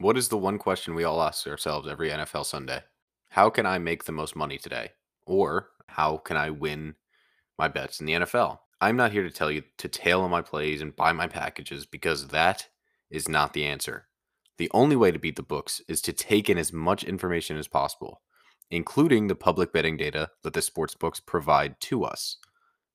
What is the one question we all ask ourselves every NFL Sunday? How can I make the most money today? Or how can I win my bets in the NFL? I'm not here to tell you to tailor my plays and buy my packages because that is not the answer. The only way to beat the books is to take in as much information as possible, including the public betting data that the sports books provide to us.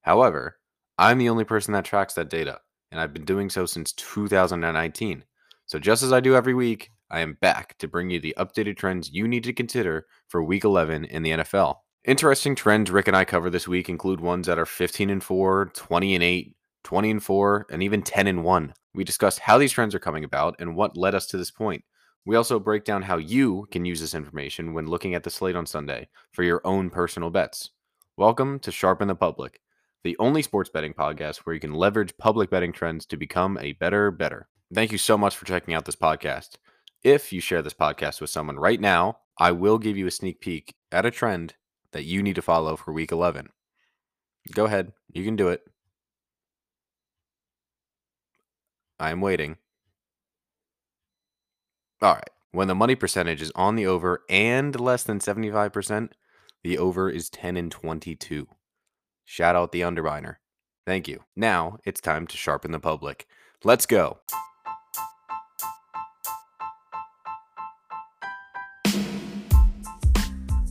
However, I'm the only person that tracks that data, and I've been doing so since 2019. So, just as I do every week, I am back to bring you the updated trends you need to consider for week 11 in the NFL. Interesting trends Rick and I cover this week include ones that are 15 and 4, 20 and 8, 20 and 4, and even 10 and 1. We discussed how these trends are coming about and what led us to this point. We also break down how you can use this information when looking at the slate on Sunday for your own personal bets. Welcome to Sharpen the Public, the only sports betting podcast where you can leverage public betting trends to become a better better. Thank you so much for checking out this podcast. If you share this podcast with someone right now, I will give you a sneak peek at a trend that you need to follow for week 11. Go ahead, you can do it. I am waiting. All right. When the money percentage is on the over and less than 75%, the over is 10 and 22. Shout out the underbiner. Thank you. Now it's time to sharpen the public. Let's go.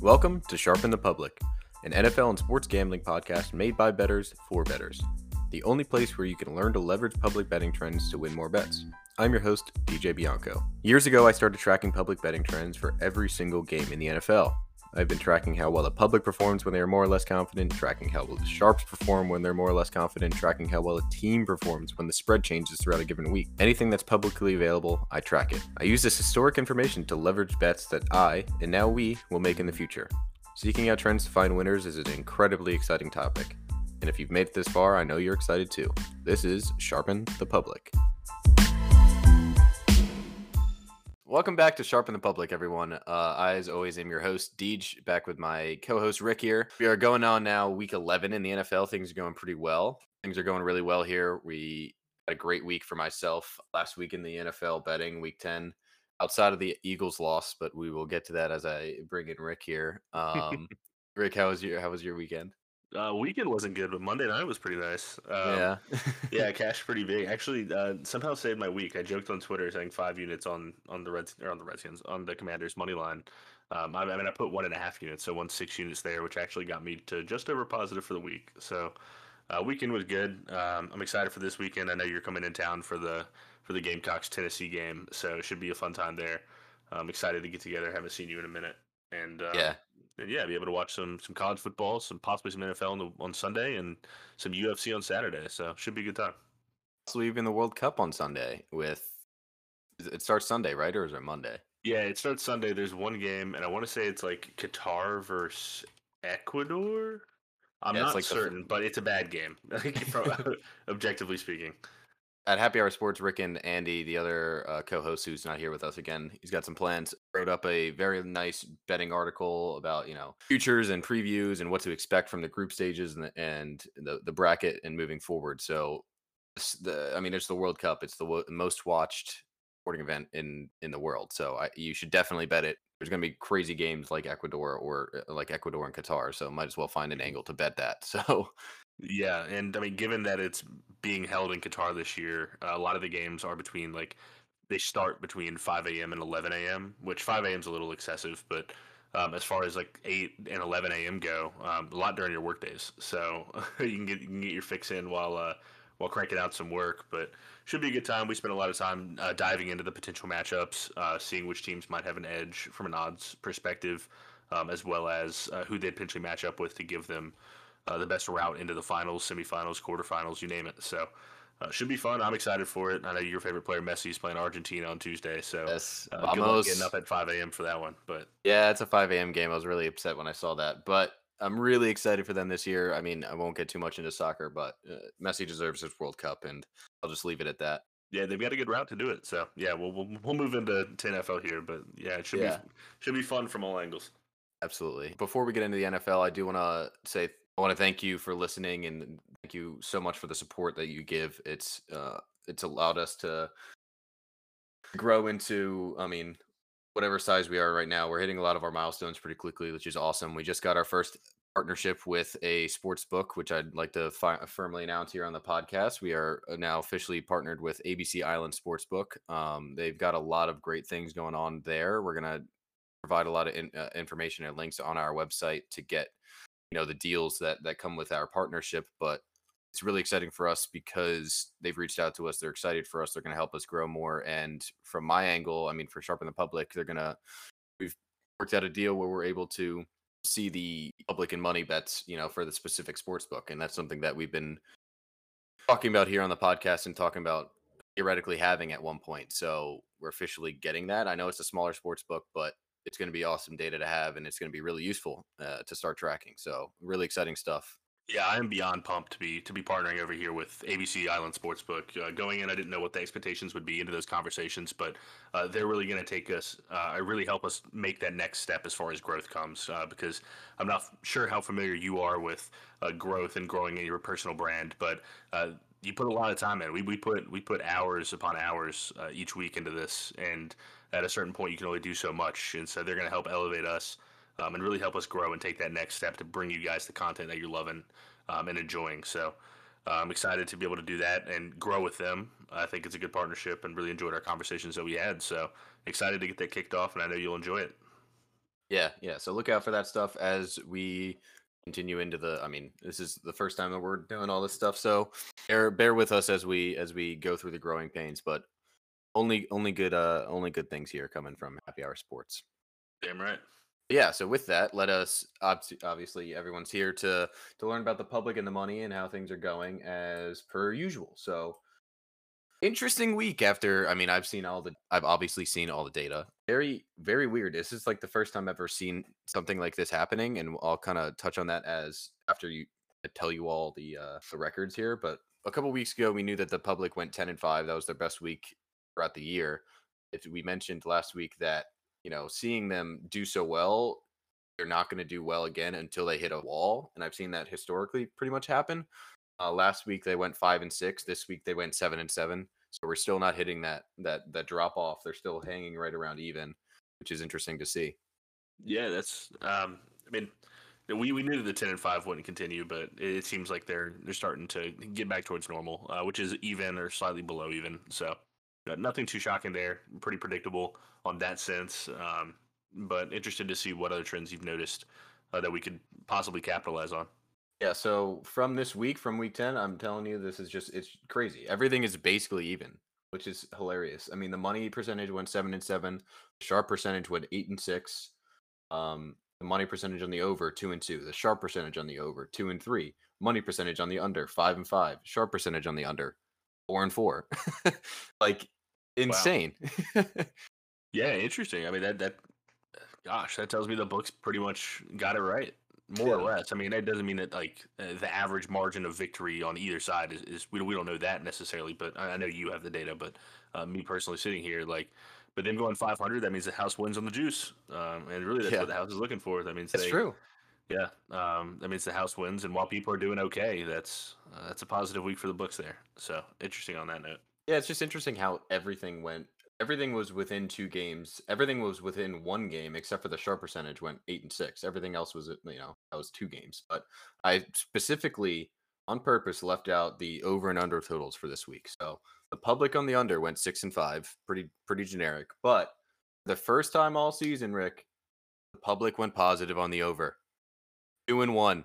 Welcome to Sharpen the Public, an NFL and sports gambling podcast made by bettors for bettors. The only place where you can learn to leverage public betting trends to win more bets. I'm your host, DJ Bianco. Years ago, I started tracking public betting trends for every single game in the NFL. I've been tracking how well the public performs when they are more or less confident, tracking how well the sharps perform when they're more or less confident, tracking how well a team performs when the spread changes throughout a given week. Anything that's publicly available, I track it. I use this historic information to leverage bets that I, and now we, will make in the future. Seeking out trends to find winners is an incredibly exciting topic. And if you've made it this far, I know you're excited too. This is Sharpen the Public. Welcome back to Sharpen the Public, everyone. Uh, I, as always, am your host, Deej, back with my co host, Rick here. We are going on now, week 11 in the NFL. Things are going pretty well. Things are going really well here. We had a great week for myself last week in the NFL betting, week 10, outside of the Eagles loss, but we will get to that as I bring in Rick here. Um, Rick, how was your how was your weekend? Uh, weekend wasn't good, but Monday night was pretty nice. Um, yeah, yeah, cash pretty big. Actually, uh, somehow saved my week. I joked on Twitter saying five units on on the Reds or on the Redskins on the Commanders money line. Um, I, I, mean, I put one and a half units, so one six units there, which actually got me to just over positive for the week. So, uh, weekend was good. Um, I'm excited for this weekend. I know you're coming in town for the for the Gamecocks Tennessee game, so it should be a fun time there. I'm excited to get together. Haven't seen you in a minute, and uh, yeah, and yeah, be able to watch some some college football, some possibly some NFL on, the, on Sunday, and some UFC on Saturday. So should be a good time. So even the World Cup on Sunday with it starts Sunday, right, or is it Monday? Yeah, it starts Sunday. There's one game, and I want to say it's like Qatar versus Ecuador. I'm yeah, not like certain, the... but it's a bad game, objectively speaking at Happy Hour Sports, Rick and Andy, the other uh, co-host who's not here with us again, he's got some plans. Wrote up a very nice betting article about you know futures and previews and what to expect from the group stages and the, and the, the bracket and moving forward. So, the I mean, it's the World Cup. It's the most watched sporting event in in the world. So I, you should definitely bet it. There's going to be crazy games like Ecuador or uh, like Ecuador and Qatar. So might as well find an angle to bet that. So yeah, and I mean, given that it's being held in Qatar this year, a lot of the games are between like they start between 5 a.m. and 11 a.m., which 5 a.m. is a little excessive, but um, as far as like 8 and 11 a.m. go, um, a lot during your work days, so you can get you can get your fix in while uh, while cranking out some work. But should be a good time. We spent a lot of time uh, diving into the potential matchups, uh, seeing which teams might have an edge from an odds perspective, um, as well as uh, who they'd potentially match up with to give them uh, the best route into the finals, semifinals, quarterfinals, you name it. So. Uh, should be fun. I'm excited for it. I know your favorite player, Messi, is playing Argentina on Tuesday, so yes, uh, good getting up at 5 a.m. for that one. But yeah, it's a 5 a.m. game. I was really upset when I saw that, but I'm really excited for them this year. I mean, I won't get too much into soccer, but uh, Messi deserves his World Cup, and I'll just leave it at that. Yeah, they've got a good route to do it. So yeah, we'll we'll, we'll move into to NFL here, but yeah, it should yeah. be should be fun from all angles. Absolutely. Before we get into the NFL, I do want to say I want to thank you for listening and thank you so much for the support that you give. It's uh, it's allowed us to grow into. I mean, whatever size we are right now, we're hitting a lot of our milestones pretty quickly, which is awesome. We just got our first partnership with a sports book, which I'd like to fi- firmly announce here on the podcast. We are uh, now officially partnered with ABC Island Sportsbook. Um, they've got a lot of great things going on there. We're gonna provide a lot of in, uh, information and links on our website to get you know the deals that that come with our partnership, but it's really exciting for us because they've reached out to us. They're excited for us. They're going to help us grow more. And from my angle, I mean, for Sharpen the Public, they're going to, we've worked out a deal where we're able to see the public and money bets, you know, for the specific sports book. And that's something that we've been talking about here on the podcast and talking about theoretically having at one point. So we're officially getting that. I know it's a smaller sports book, but it's going to be awesome data to have and it's going to be really useful uh, to start tracking. So really exciting stuff. Yeah, I am beyond pumped to be to be partnering over here with ABC Island Sportsbook. Uh, going in, I didn't know what the expectations would be into those conversations, but uh, they're really going to take us, uh, really help us make that next step as far as growth comes. Uh, because I'm not sure how familiar you are with uh, growth and growing in your personal brand, but uh, you put a lot of time in. We we put we put hours upon hours each week into this, and at a certain point, you can only do so much. And so they're going to help elevate us um, and really help us grow and take that next step to bring you guys the content that you're loving um, and enjoying. So uh, I'm excited to be able to do that and grow with them. I think it's a good partnership and really enjoyed our conversations that we had. So excited to get that kicked off, and I know you'll enjoy it. Yeah, yeah. So look out for that stuff as we continue into the. I mean, this is the first time that we're doing all this stuff, so bear bear with us as we as we go through the growing pains. But only only good uh only good things here coming from Happy Hour Sports. Damn right yeah so with that let us obviously everyone's here to to learn about the public and the money and how things are going as per usual so interesting week after i mean i've seen all the i've obviously seen all the data. Very very weird. This is like the first time i've ever seen something like this happening and i'll kind of touch on that as after you tell you all the uh the records here but a couple weeks ago we knew that the public went 10 and 5 that was their best week throughout the year. If we mentioned last week that you know, seeing them do so well, they're not going to do well again until they hit a wall. And I've seen that historically pretty much happen. Uh, last week they went five and six. This week they went seven and seven. So we're still not hitting that that that drop off. They're still hanging right around even, which is interesting to see. Yeah, that's. Um, I mean, we, we knew the ten and five wouldn't continue, but it seems like they're they're starting to get back towards normal, uh, which is even or slightly below even. So nothing too shocking there. Pretty predictable on that sense. Um, but interested to see what other trends you've noticed uh, that we could possibly capitalize on. Yeah, so from this week, from week 10, I'm telling you, this is just, it's crazy. Everything is basically even, which is hilarious. I mean, the money percentage went 7 and 7, the sharp percentage went 8 and 6. Um, the money percentage on the over, 2 and 2. The sharp percentage on the over, 2 and 3. Money percentage on the under, 5 and 5. Sharp percentage on the under, 4 and 4. like, insane. Wow. Yeah, interesting. I mean that that gosh, that tells me the books pretty much got it right, more yeah. or less. I mean, that doesn't mean that like uh, the average margin of victory on either side is, is we don't we don't know that necessarily, but I, I know you have the data. But uh, me personally sitting here, like, but them going 500, that means the house wins on the juice, um, and really that's yeah. what the house is looking for. That means that's they, true. Yeah, um, that means the house wins, and while people are doing okay, that's uh, that's a positive week for the books there. So interesting on that note. Yeah, it's just interesting how everything went everything was within two games. Everything was within one game except for the sharp percentage went eight and six. Everything else was you know that was two games. But I specifically on purpose left out the over and under totals for this week. So the public on the under went six and five, pretty pretty generic. But the first time all season, Rick, the public went positive on the over. Two and one.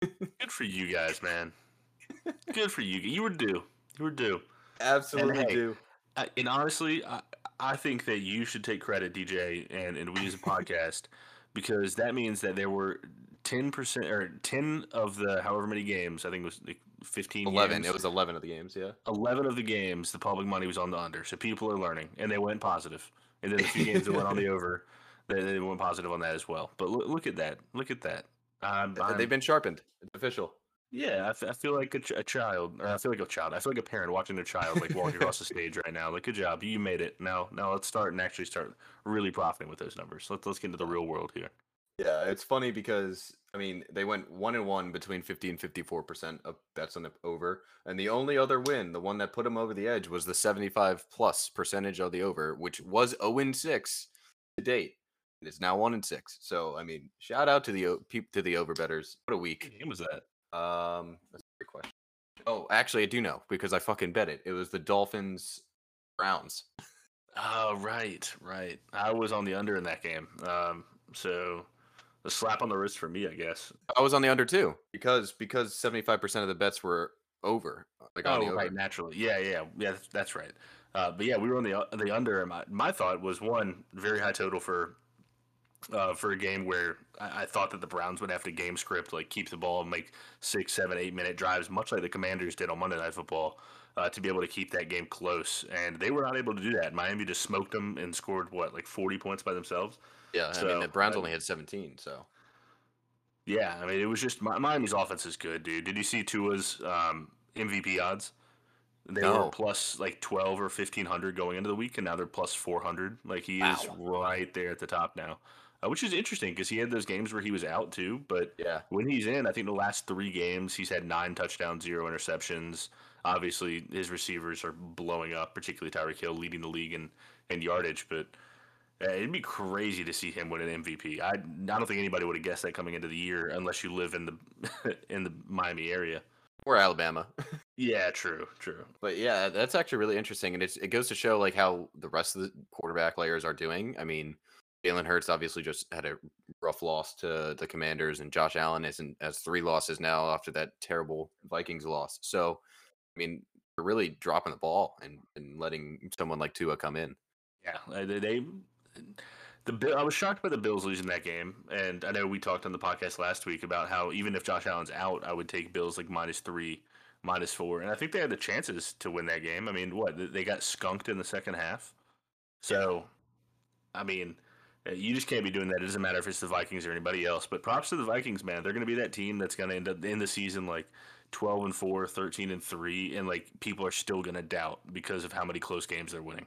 Good for you guys, man. Good for you. You were due. You were due. Absolutely hey, due. and honestly, I, I think that you should take credit, DJ, and, and we as a podcast, because that means that there were ten percent or ten of the however many games. I think it was like fifteen. Eleven. Games, it was eleven of the games. Yeah. Eleven of the games, the public money was on the under, so people are learning, and they went positive. And then the few games that went on the over, they, they went positive on that as well. But look, look at that! Look at that! I'm, I'm, They've been sharpened. It's official. Yeah, I, f- I feel like a, ch- a child. I feel like a child. I feel like a parent watching their child like walking across the stage right now. Like, good job, you made it. Now, now let's start and actually start really profiting with those numbers. Let's let's get into the real world here. Yeah, it's funny because I mean, they went one and one between 50 and 54 percent of bets on the over, and the only other win, the one that put them over the edge, was the 75 plus percentage of the over, which was 0 and six to date. It's now one and six. So I mean, shout out to the to the over betters. What a week! What game was that? Um, that's a great question. Oh, actually, I do know because I fucking bet it. It was the Dolphins Browns. Oh, right, right. I was on the under in that game. Um, so a slap on the wrist for me, I guess. I was on the under too because because seventy five percent of the bets were over. Like oh, right, naturally. Yeah, yeah, yeah. That's, that's right. Uh, but yeah, we were on the the under. My my thought was one very high total for uh, for a game where I, I, thought that the Browns would have to game script, like keep the ball and make six, seven, eight minute drives, much like the Commanders did on Monday Night Football, uh, to be able to keep that game close. And they were not able to do that. Miami just smoked them and scored what, like forty points by themselves. Yeah, so, I mean the Browns uh, only had seventeen, so. Yeah, I mean it was just Miami's offense is good, dude. Did you see Tua's um, MVP odds? They no. were plus like twelve or fifteen hundred going into the week, and now they're plus four hundred. Like he wow. is right there at the top now uh, which is interesting because he had those games where he was out too. But yeah, when he's in, I think the last three games he's had nine touchdowns, zero interceptions. Obviously, his receivers are blowing up, particularly Tyreek Hill leading the league in, in yardage. But uh, it'd be crazy to see him win an MVP. I, I don't think anybody would have guessed that coming into the year unless you live in the in the Miami area or Alabama. yeah, true, true. But yeah, that's actually really interesting, and it's, it goes to show like how the rest of the quarterback layers are doing. I mean, Jalen Hurts obviously just had a rough loss to the Commanders, and Josh Allen isn't has three losses now after that terrible Vikings loss. So, I mean, they're really dropping the ball and, and letting someone like Tua come in. Yeah, they, the I was shocked by the Bills losing that game, and I know we talked on the podcast last week about how even if Josh Allen's out, I would take Bills like minus three, minus four, and I think they had the chances to win that game. I mean, what they got skunked in the second half, so I mean you just can't be doing that. It doesn't matter if it's the Vikings or anybody else. But props to the Vikings, man. They're going to be that team that's going to end up in the season like 12 and 4, 13 and 3 and like people are still going to doubt because of how many close games they're winning.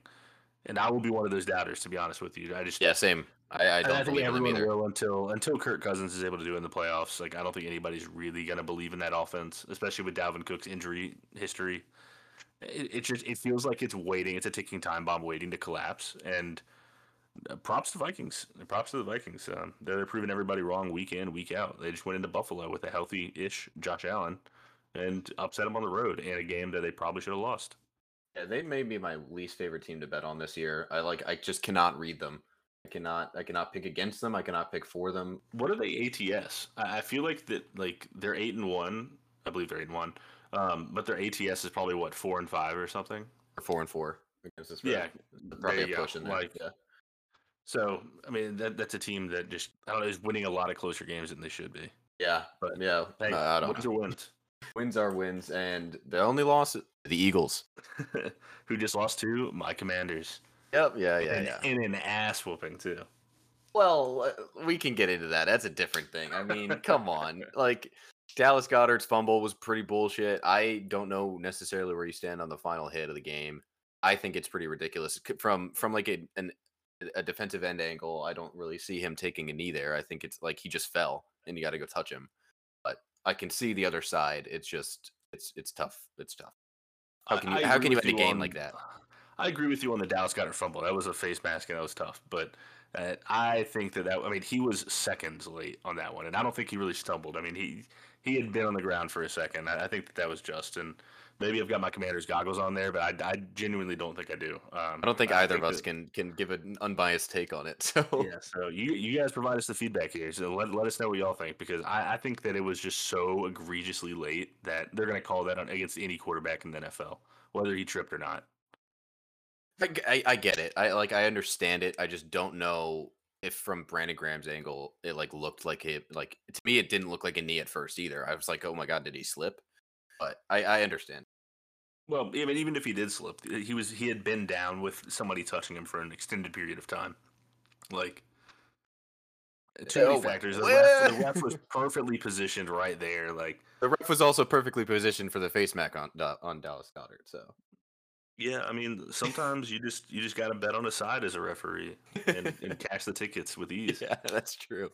And I will be one of those doubters to be honest with you. I just Yeah, same. I, I don't I think everyone will until until Kirk Cousins is able to do it in the playoffs. Like I don't think anybody's really going to believe in that offense, especially with Dalvin Cook's injury history. It, it just it feels like it's waiting. It's a ticking time bomb waiting to collapse and – uh, props to Vikings. Props to the Vikings. Uh, they're proving everybody wrong week in, week out. They just went into Buffalo with a healthy-ish Josh Allen and upset them on the road in a game that they probably should have lost. Yeah, they may be my least favorite team to bet on this year. I like. I just cannot read them. I cannot. I cannot pick against them. I cannot pick for them. What are they ATS? I feel like that. Like they're eight and one. I believe they're eight and one. Um, but their ATS is probably what four and five or something. Or four and four. Yeah, probably a push in there. Like, yeah. So I mean that that's a team that just I don't know is winning a lot of closer games than they should be. Yeah, but yeah, hey, no, I don't wins know. are wins. Wins are wins, and the only loss the Eagles, who just lost to my Commanders. Yep, yeah, yeah, and, yeah, and an ass whooping too. Well, uh, we can get into that. That's a different thing. I mean, come on, like Dallas Goedert's fumble was pretty bullshit. I don't know necessarily where you stand on the final hit of the game. I think it's pretty ridiculous from from like a, an a defensive end angle, I don't really see him taking a knee there. I think it's like he just fell and you got to go touch him. But I can see the other side. It's just it's it's tough. It's tough. How can you I how can you end a game on, like that? I agree with you on the Dallas Goedert fumble. That was a face mask and that was tough. But uh, I think that that I mean he was seconds late on that one, and I don't think he really stumbled. I mean he he had been on the ground for a second. I, I think that that was just and maybe I've got my commander's goggles on there, but I, I genuinely don't think I do. Um, I don't think either think of us that, can can give an unbiased take on it. So yeah, so you you guys provide us the feedback here. So let, let us know what y'all think because I, I think that it was just so egregiously late that they're going to call that on, against any quarterback in the NFL, whether he tripped or not. I, I, I get it. I like I understand it. I just don't know if from Brandon Graham's angle it like looked like it like to me it didn't look like a knee at first either. I was like, oh my god, did he slip? But I, I understand. Well, I mean, even if he did slip, he was he had been down with somebody touching him for an extended period of time. Like too many oh, factors. The ref, the ref, was perfectly positioned right there. Like the ref was also perfectly positioned for the face mac on on Dallas Goedert. So yeah, I mean, sometimes you just you just got to bet on a side as a referee and, and cash the tickets with ease. Yeah, that's true.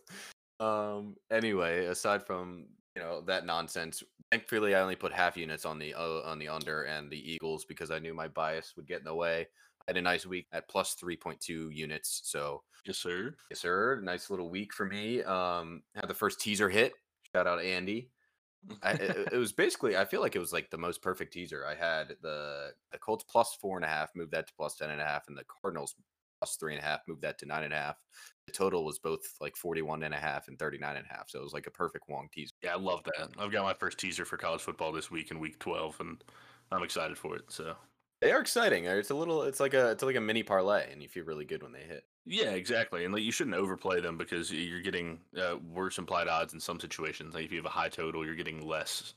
Um. Anyway, aside from you know that nonsense, thankfully I only put half units on the uh, on the under and the Eagles because I knew my bias would get in the way. I had a nice week at plus three point two units, so Yes, sir. yes, sir. Nice little week for me. Um, had the first teaser hit. Shout out Andy. I, it, it was basically I feel like it was like the most perfect teaser. I had the the Colts plus four and a half, moved that to plus ten and a half, and the Cardinals three and a half, moved that to nine and a half. The total was both like 41 and a half and 39 and a half. So it was like a perfect Wong teaser. Yeah, I love that. I've got my first teaser for college football this week in week 12, and I'm excited for it. So They are exciting. It's a little it's like a it's like a mini parlay and you feel really good when they hit. yeah, exactly. And like you shouldn't overplay them because you're getting uh, worse implied odds in some situations. Like if you have a high total, you're getting less.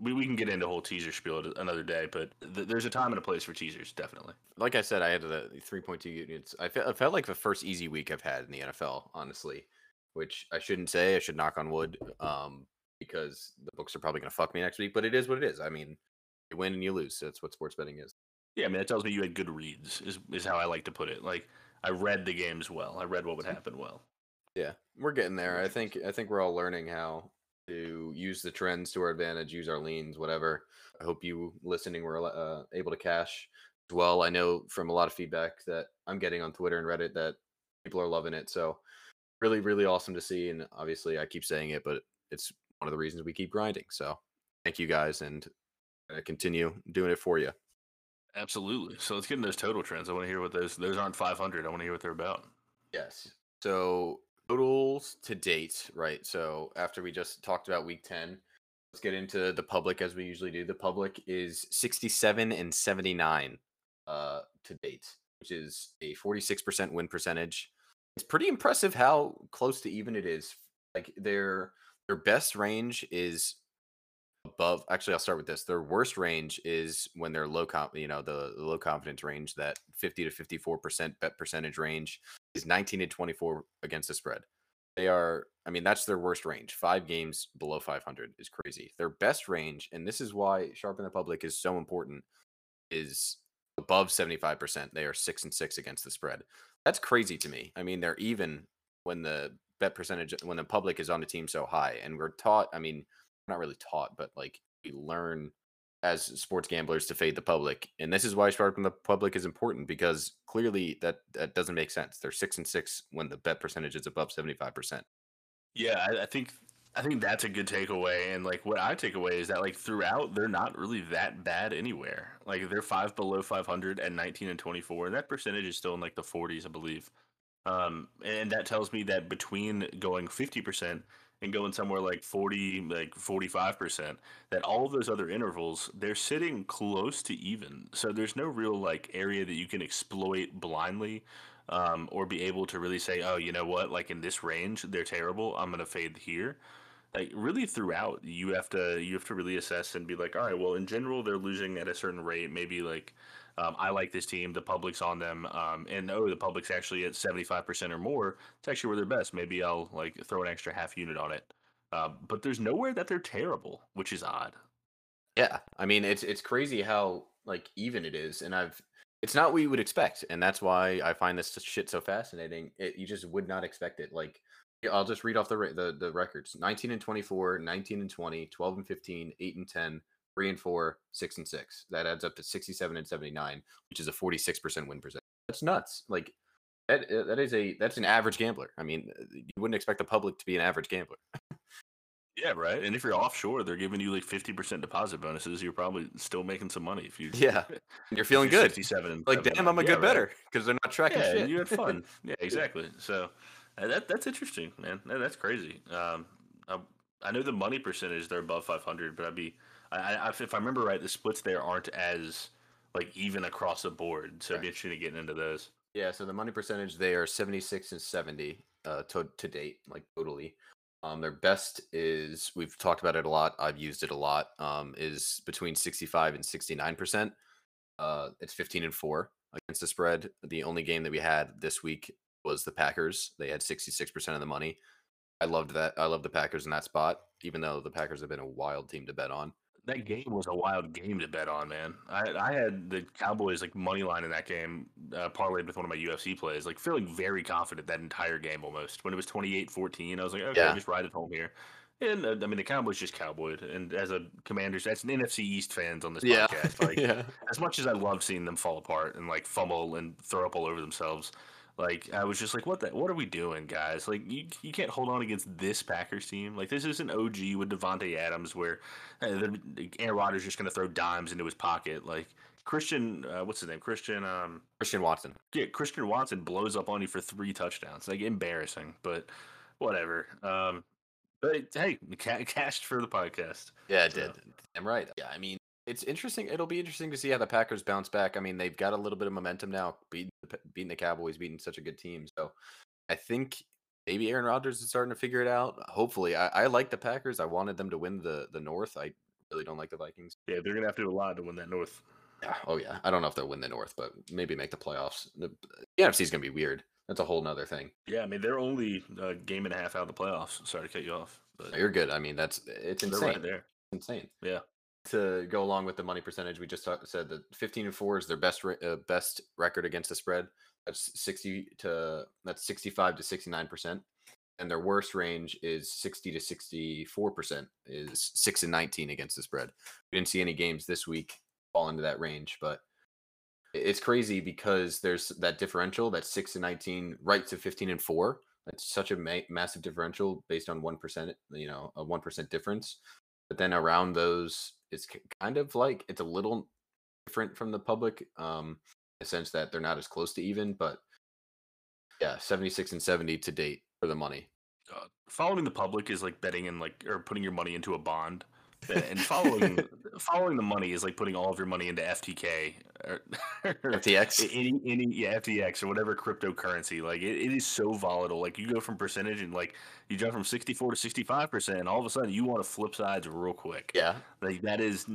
We, we can get into whole teaser spiel another day, but th- there's a time and a place for teasers, definitely. Like I said, I had the 3.2 units. I felt, I felt like the first easy week I've had in the NFL, honestly, which I shouldn't say. I should knock on wood um, because the books are probably going to fuck me next week, but it is what it is. I mean, you win and you lose. That's what sports betting is. Yeah, I mean that tells me you had good reads. Is is how I like to put it. Like I read the games well. I read what would happen well. Yeah, we're getting there. I think I think we're all learning how to use the trends to our advantage, use our leans, whatever. I hope you listening were uh, able to cash as well. I know from a lot of feedback that I'm getting on Twitter and Reddit that people are loving it. So really, really awesome to see. And obviously, I keep saying it, but it's one of the reasons we keep grinding. So thank you guys, and uh, continue doing it for you. Absolutely. So let's get into those total trends. I want to hear what those those aren't 500. I want to hear what they're about. Yes. So totals to date, right? So after we just talked about week 10, let's get into the public as we usually do. The public is 67 and 79 uh to date, which is a 46% win percentage. It's pretty impressive how close to even it is. Like their their best range is above actually I'll start with this. Their worst range is when they're low comp, you know, the, the low confidence range, that 50 to 54% bet percentage range is 19 and 24 against the spread. They are, I mean, that's their worst range. Five games below 500 is crazy. Their best range, and this is why Sharpen the Public is so important, is above 75%. They are six and six against the spread. That's crazy to me. I mean, they're even when the bet percentage, when the public is on a team so high. And we're taught, I mean, not really taught, but like we learn as sports gamblers to fade the public. And this is why sharpen the public is important because clearly that that doesn't make sense. They're six and six when the bet percentage is above seventy five percent. Yeah, I, I think I think that's a good takeaway. And like what I take away is that like throughout they're not really that bad anywhere. Like they're five below 500 and 19 and 24, and that percentage is still in like the 40s, I believe. Um, and that tells me that between going 50% and going somewhere like 40, like 45%, that all of those other intervals, they're sitting close to even. So there's no real like area that you can exploit blindly um, or be able to really say, oh, you know what, like in this range, they're terrible. I'm going to fade here. Like really throughout, you have to you have to really assess and be like, all right, well, in general, they're losing at a certain rate. Maybe like um, I like this team, the public's on them, um, and oh, the public's actually at seventy five percent or more. It's actually where they're best. Maybe I'll like throw an extra half unit on it. Uh, but there's nowhere that they're terrible, which is odd. Yeah, I mean it's it's crazy how like even it is, and I've it's not what you would expect, and that's why I find this shit so fascinating. It, you just would not expect it. Like I'll just read off the, the the records: 19 and 24, 19 and 20, 12 and 15, 8 and 10, 3 and 4, 6 and 6. That adds up to 67 and 79, which is a 46% win percent. That's nuts. Like that uh, that is a that's an average gambler. I mean, uh, you wouldn't expect the public to be an average gambler. Yeah, right. And if you're offshore, they're giving you like fifty percent deposit bonuses. You're probably still making some money if you. Yeah, and you're feeling you're good. 67 and Like, damn, I'm a Yeah, good right. better because they're not tracking Yeah, shit. you had fun. yeah, exactly. So uh, that that's interesting, man. That, that's crazy. Um, I, I know the money percentage they're above 500, but I'd be, I, I, if I remember right, the splits there aren't as like even across the board. So it'd be Right. interesting to get into those. Yeah, so the money percentage they are 76 and 70 uh to, to date, like totally. Um their best is we've talked about it a lot, I've used it a lot, um is between 65 and 69%. Uh it's 15 and 4 against the spread. The only game that we had this week was the Packers. They had 66% of the money. I loved that. I love the Packers in that spot, even though the Packers have been a wild team to bet on. That game was a wild game to bet on, man. I, I had the Cowboys like money line in that game, uh, parlayed with one of my UFC plays, like feeling very confident that entire game almost. When it was 28-14, I was like, okay, Yeah. just ride it home here. And uh, I mean, the Cowboys just cowboyed. And as a Commanders, that's an NFC East fans on this Yeah, podcast. Like, yeah, as much as I love seeing them fall apart and like fumble and throw up all over themselves, like I was just like, what the, what are we doing, guys? Like you, you can't hold on against this Packers team. Like this is an OG with Davante Adams, where uh, the- Aaron Rodgers just gonna throw dimes into his pocket. Like Christian, uh, what's his name? Christian, um, Christian Watson. yeah, Christian Watson blows up on you for three touchdowns. Like embarrassing, but whatever. Um, but hey, ca- cashed for the podcast. Yeah, it So- did. I'm right. Yeah, I mean, it's interesting. It'll be interesting to see how the Packers bounce back. I mean, they've got a little bit of momentum now, beating the, beating the Cowboys, beating such a good team. So I think maybe Aaron Rodgers is starting to figure it out. Hopefully, I, I like the Packers. I wanted them to win the the North. I really don't like the Vikings. Yeah, they're gonna have to do a lot to win that North. Yeah. Oh yeah. I don't know if they'll win the North, but maybe make the playoffs. The, the NFC is gonna be weird. That's a whole nother thing. Yeah, I mean they're only a game and a half out of the playoffs. Sorry to cut you off, but You're good. I mean, that's it's insane. right there. insane. Yeah. To go along with the money percentage, we just talked, said that 15 and four is their best uh, best record against the spread. That's 60 to that's 65 to 69 percent, and their worst range is 60 to 64 percent. Is six and 19 against the spread. We didn't see any games this week fall into that range, but it's crazy because there's that differential that's six and 19 right to 15 and four. That's such a ma- massive differential based on one percent. You know, a one percent difference but then around those it's kind of like it's a little different from the public um in the sense that they're not as close to even but yeah 76 and 70 to date for the money God. Following the public is like betting in like or putting your money into a bond, and following following the money is like putting all of your money into FTK or, or ftx any any yeah FTX or whatever cryptocurrency. Like it, it is so volatile. Like you go from percentage and like you jump from sixty four to sixty five percent, and all of a sudden you want to flip sides real quick. yeah Like that is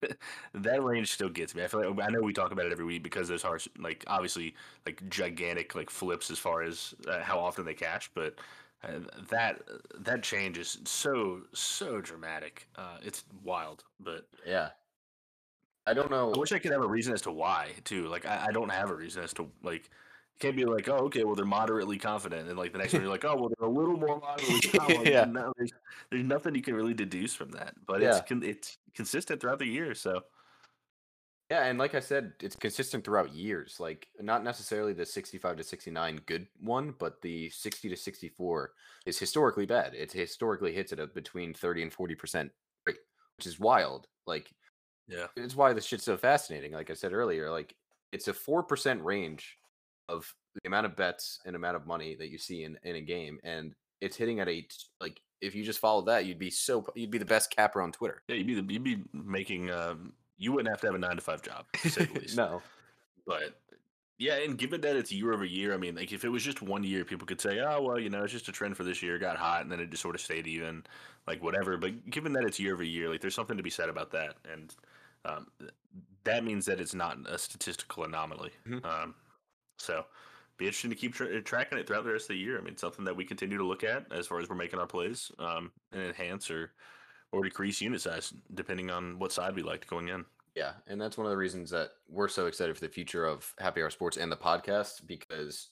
that range still gets me. I feel like I know we talk about it every week because there's harsh, like obviously like gigantic like flips as far as uh, how often they cash, but uh, that that change is so so dramatic. Uh, it's wild, but yeah i don't know I wish I could have a reason as to why too. Like I, I don't have a reason as to like. You can't be like, oh, okay, well they're moderately confident, and like the next one you're like, oh, well they're a little more moderately confident. Yeah. There's, there's nothing you can really deduce from that, but Yeah. it's con- it's consistent throughout the year. So yeah and like i said it's consistent throughout years like not necessarily the 65 to 69 good one but the 60 to 64 is historically bad it historically hits at a between 30 and 40 percent rate which is wild like yeah, it's why this shit's so fascinating. Like I said earlier, like it's a four percent range of the amount of bets and amount of money that you see in, in a game, and it's hitting at a like if you just followed that, you'd be so you'd be the best capper on Twitter. yeah, you'd be the, you'd be making. Um, you wouldn't have to have a nine to five job, to say the least. no, But yeah, and given that it's year over year, I mean, like if it was just one year, people could say, oh well, you know, it's just a trend for this year. It got hot, and then it just sort of stayed even, like whatever. But given that it's year over year, like there's something to be said about that, and um, that means that it's not a statistical anomaly. Mhm. Um, so. Be interesting to keep tra- tracking it throughout the rest of the year. I mean, something that we continue to look at as far as we're making our plays um, and enhance or or decrease unit size depending on what side we liked going in. yeah, and that's one of the reasons that we're so excited for the future of Happy Hour Sports and the podcast because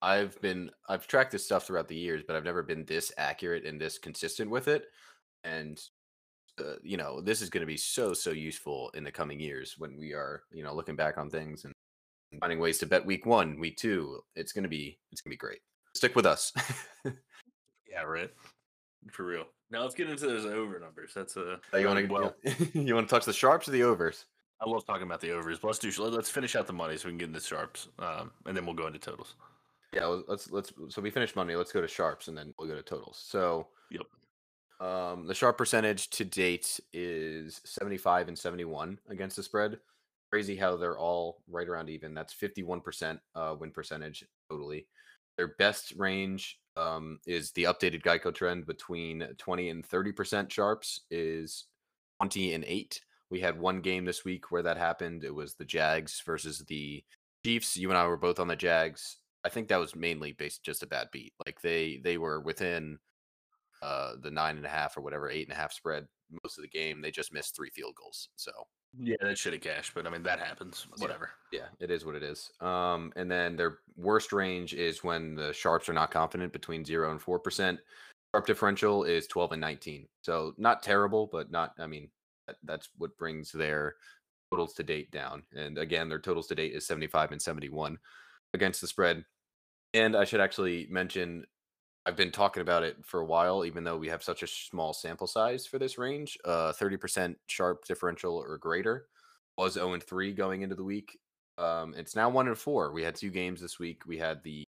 I've been I've tracked this stuff throughout the years, but I've never been this accurate and this consistent with it, and uh, you know this is going to be so so useful in the coming years when we are you know looking back on things and finding ways to bet week one week two it's going to be it's going to be great stick with us Yeah, right. For real. Now let's get into those over numbers. That's a Uh, you want to well. you want to touch the sharps or the overs I love talking about the overs. But let's do. Let's finish out the money so we can get into sharps, um, and then we'll go into totals. yeah let's let's so we finished money let's go to sharps and then we'll go to totals so Yep. um the sharp percentage to date is 75 and 71 against the spread crazy how they're all right around even that's 51% uh win percentage totally their best range um is the updated geico trend between 20 and 30% sharps is 20 and 8 we had one game this week where that happened it was the jags versus the chiefs you and i were both on the jags i think that was mainly based just a bad beat like they they were within uh, the nine and a half or whatever eight and a half spread most of the game. They just missed three field goals. So yeah, that should have cashed, but I mean that happens. Whatever. Yeah, it is what it is. Um, and then their worst range is when the sharps are not confident between zero and four percent. Sharp differential is twelve and nineteen, so not terrible, but not. I mean, that, that's what brings their totals to date down. And again, their totals to date is seventy five and seventy one against the spread. And I should actually mention I've been talking about it for a while, even though we have such a small sample size for this range. Uh, 30% sharp differential or greater was 0 and 3 going into the week. Um, it's now 1 and 4. We had two games this week. We had the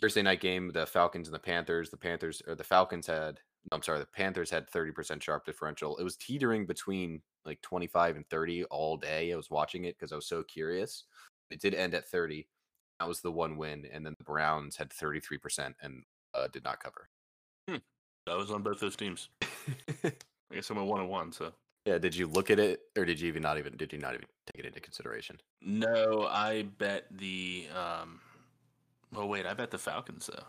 Thursday night game, the Falcons and the Panthers. The Panthers or the Falcons had, I'm sorry, the Panthers had 30% sharp differential. It was teetering between like 25 and 30 all day. I was watching it because I was so curious. It did end at 30. That was the one win. And then the Browns had 33% and uh, did not cover. Hmm. That was on both those teams. I guess I'm a one and one. So yeah, did you look at it, or did you even not even did you not even take it into consideration? No, I bet the. um Oh wait, I bet the Falcons though.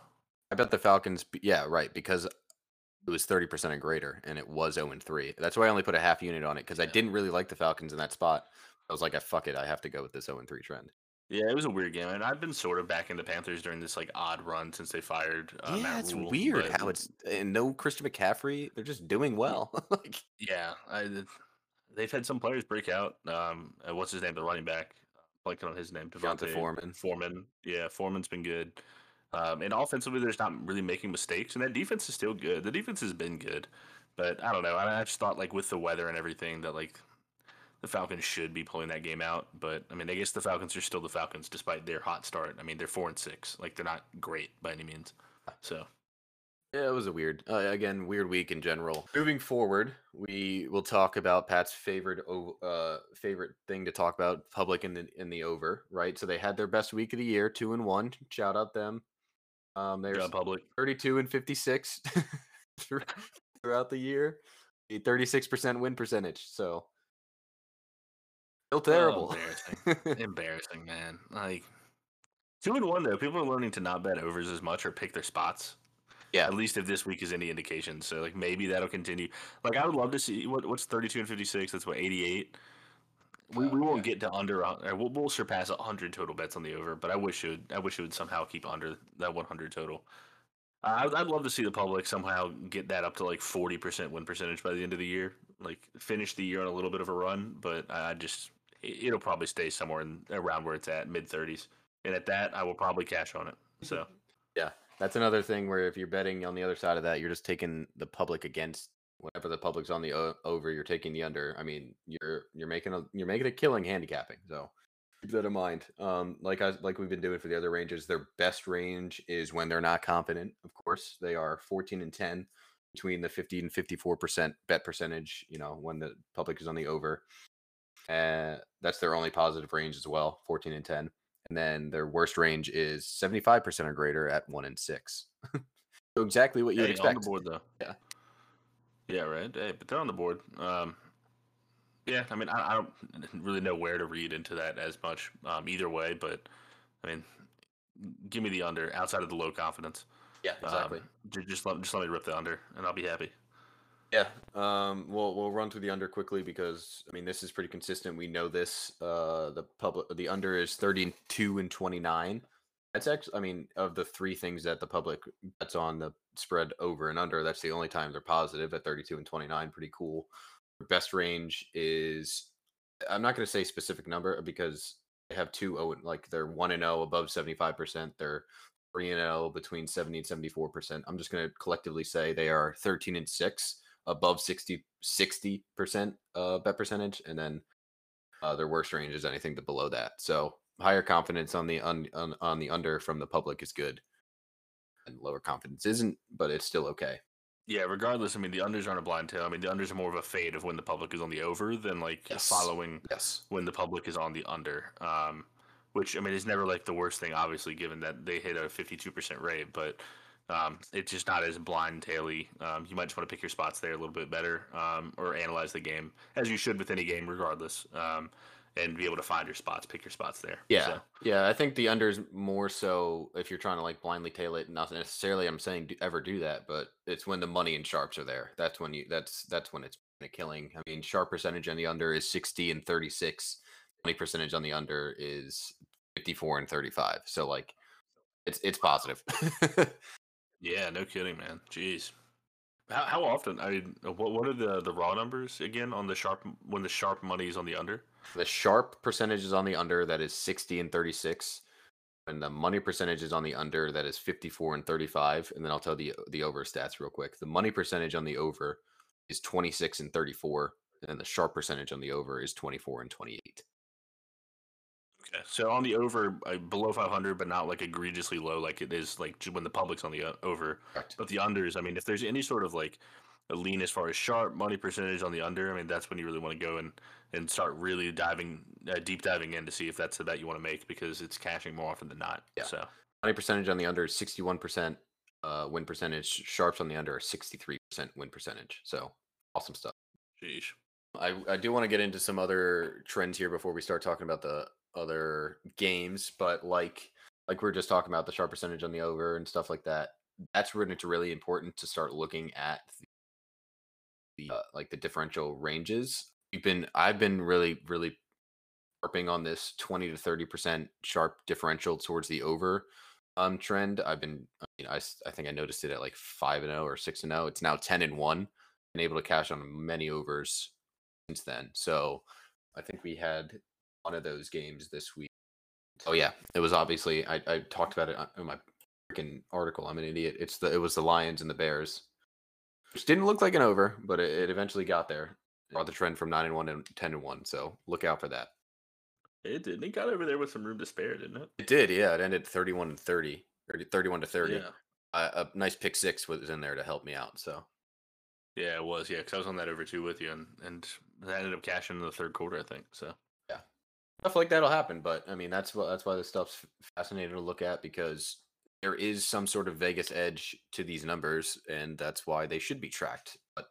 I bet the Falcons. Yeah, right, because it was thirty percent or greater, and it was 0 and three. That's why I only put a half unit on it because yeah. I didn't really like the Falcons in that spot. I was like, I fuck it, I have to go with this 0 and three trend. Yeah, it was a weird game, and I've been sort of back in the Panthers during this like odd run since they fired. Uh, yeah, Matt it's Rhule, weird how it's and no Christian McCaffrey. They're just doing well. like, Yeah, I, they've had some players break out. Um, uh, what's his name? The running back, blanking on his name. D'Onta Foreman. Foreman. Yeah, Foreman's been good. Um, and offensively, there's not really making mistakes, and that defense is still good. The defense has been good, but I don't know. I, I just thought like with the weather and everything that like the Falcons should be pulling that game out. But I mean, I guess the Falcons are still the Falcons despite their hot start. I mean, they're four and six. Like they're not great by any means. So Yeah, it was a weird, uh, again, weird week in general. Moving forward, we will talk about Pat's favorite, uh, favorite thing to talk about, public in the in the over, right? So they had their best week of the year, two and one. Shout out them. Um, they're yeah, public. thirty-two and fifty-six throughout the year, a thirty-six percent win percentage. So still terrible. Oh, embarrassing. embarrassing, man. Like two and one though. People are learning to not bet overs as much or pick their spots. Yeah. At least if this week is any indication. So like maybe that'll continue. Like I would love to see what what's thirty two and fifty six. That's what eighty eight. We, Oh, we won't get to under uh, we'll, we'll surpass hundred total bets on the over, but I wish it would, I wish it would somehow keep under that one hundred total. I, I'd love to see the public somehow get that up to like forty percent win percentage by the end of the year. Like finish the year on a little bit of a run, but I just it'll probably stay somewhere in, around where it's at, mid thirties. And at that, I will probably cash on it. So Yeah, that's another thing where if you're betting on the other side of that, you're just taking the public against whenever the public's on the o- over, you're taking the under. I mean, you're you're making a you're making a killing handicapping. So keep that in mind. Um, like I like we've been doing for the other ranges, their best range is when they're not confident. Of course, they are 14 and 10 between the 50 and 54 percent bet percentage. You know, when the public is on the over. Uh, that's their only positive range as well, 14 and 10 and then their worst range is 75% or greater at 1 and 6 so exactly what you would hey, expect on the board though. Yeah. Yeah, right. Hey, but they're on the board. Um, yeah, I mean, I, I don't really know where to read into that as much um, either way, but I mean, give me the under outside of the low confidence. yeah Um, ju- just let just let me rip the under, and I'll be happy. Yeah. Um we'll we'll run through the under quickly because i mean this is pretty consistent. We know this uh the public the under is 32 and 29 that's actually i mean of the three things that the public bets on the spread over and under that's the only time they're positive at 32 and 29 pretty cool. Best range is i'm not going to say specific number because they have two oh like they're 1 and 0 above 75% they're 3 and 0 between 70 and 74% i'm just going to collectively say they are 13 and 6 above 60 60% uh, bet percentage and then uh, their worst range is anything to below that so higher confidence on the un, on, on the under from the public is good and lower confidence isn't but it's still okay Yeah, regardless, I mean, the unders aren't a blind tail. I mean, the unders are more of a fade of when the public is on the over than like Yes. following yes when the public is on the under. Um, which I mean is never like the worst thing, obviously, given that they hit a fifty-two percent rate, but um, it's just not as blind taily. Um, you might just want to pick your spots there a little bit better, um, or analyze the game as you should with any game, regardless. Um, and be able to find your spots, pick your spots there. Yeah, So, yeah. I think the unders more so if you're trying to like blindly tail it. Not necessarily I'm saying do, ever do that, but it's when the money and sharps are there. That's when you. That's that's when it's a killing. I mean, sharp percentage on the under is 60 and 36. Money percentage on the under is 54 and 35. So like, it's it's positive. yeah, no kidding, man. Jeez. How, how often? I mean, what what are the the raw numbers again on the sharp when the sharp money is on the under? the sharp percentage is on the under that is 60 and 36 and the money percentage is on the under that is 54 and 35 and then i'll tell the the over stats real quick the money percentage on the over is 26 and 34 and then the sharp percentage on the over is 24 and 28 Okay, so on the over uh, below 500, but not like egregiously low, like it is like when the public's on the uh, over. Correct. But the unders, I mean, if there's any sort of like a lean as far as sharp money percentage on the under, I mean, that's when you really want to go and and start really diving uh, deep diving in to see if that's the bet you want to make because it's cashing more often than not. Yeah. So money percentage on the under is 61% uh, win percentage sharps on the under are 63% win percentage so awesome stuff sheesh. I, I do want to get into some other trends here before we start talking about the other games, but like like we are just talking about the sharp percentage on the over and stuff like that. That's when it's really important to start looking at the, uh, like the differential ranges. We've been I've been really really harping on this 20 to 30 percent sharp differential towards the over um trend. I've been I mean I, I think I noticed it at like five and zero or six and zero. It's now ten and one. Been able to cash on many overs since then. So I think we had one of those games this week. Oh yeah, it was obviously I, I talked about it in my freaking article. I'm an idiot. It's the it was the Lions and the Bears, which didn't look like an over, but it, it eventually got there. Brought the trend from nine and one to ten and one. So look out for that. It did. It got over there with some room to spare, didn't it? It did, yeah. It ended 31 and 30, or 31 to 30. Yeah. Uh, a nice pick six was in there to help me out. So Yeah, it was. Yeah, because I was on that over two with you, and and that ended up cashing in the third quarter, I think. So stuff like that'll happen. But I mean, that's what that's why this stuff's fascinating to look at because there is some sort of Vegas edge to these numbers, and that's why they should be tracked. But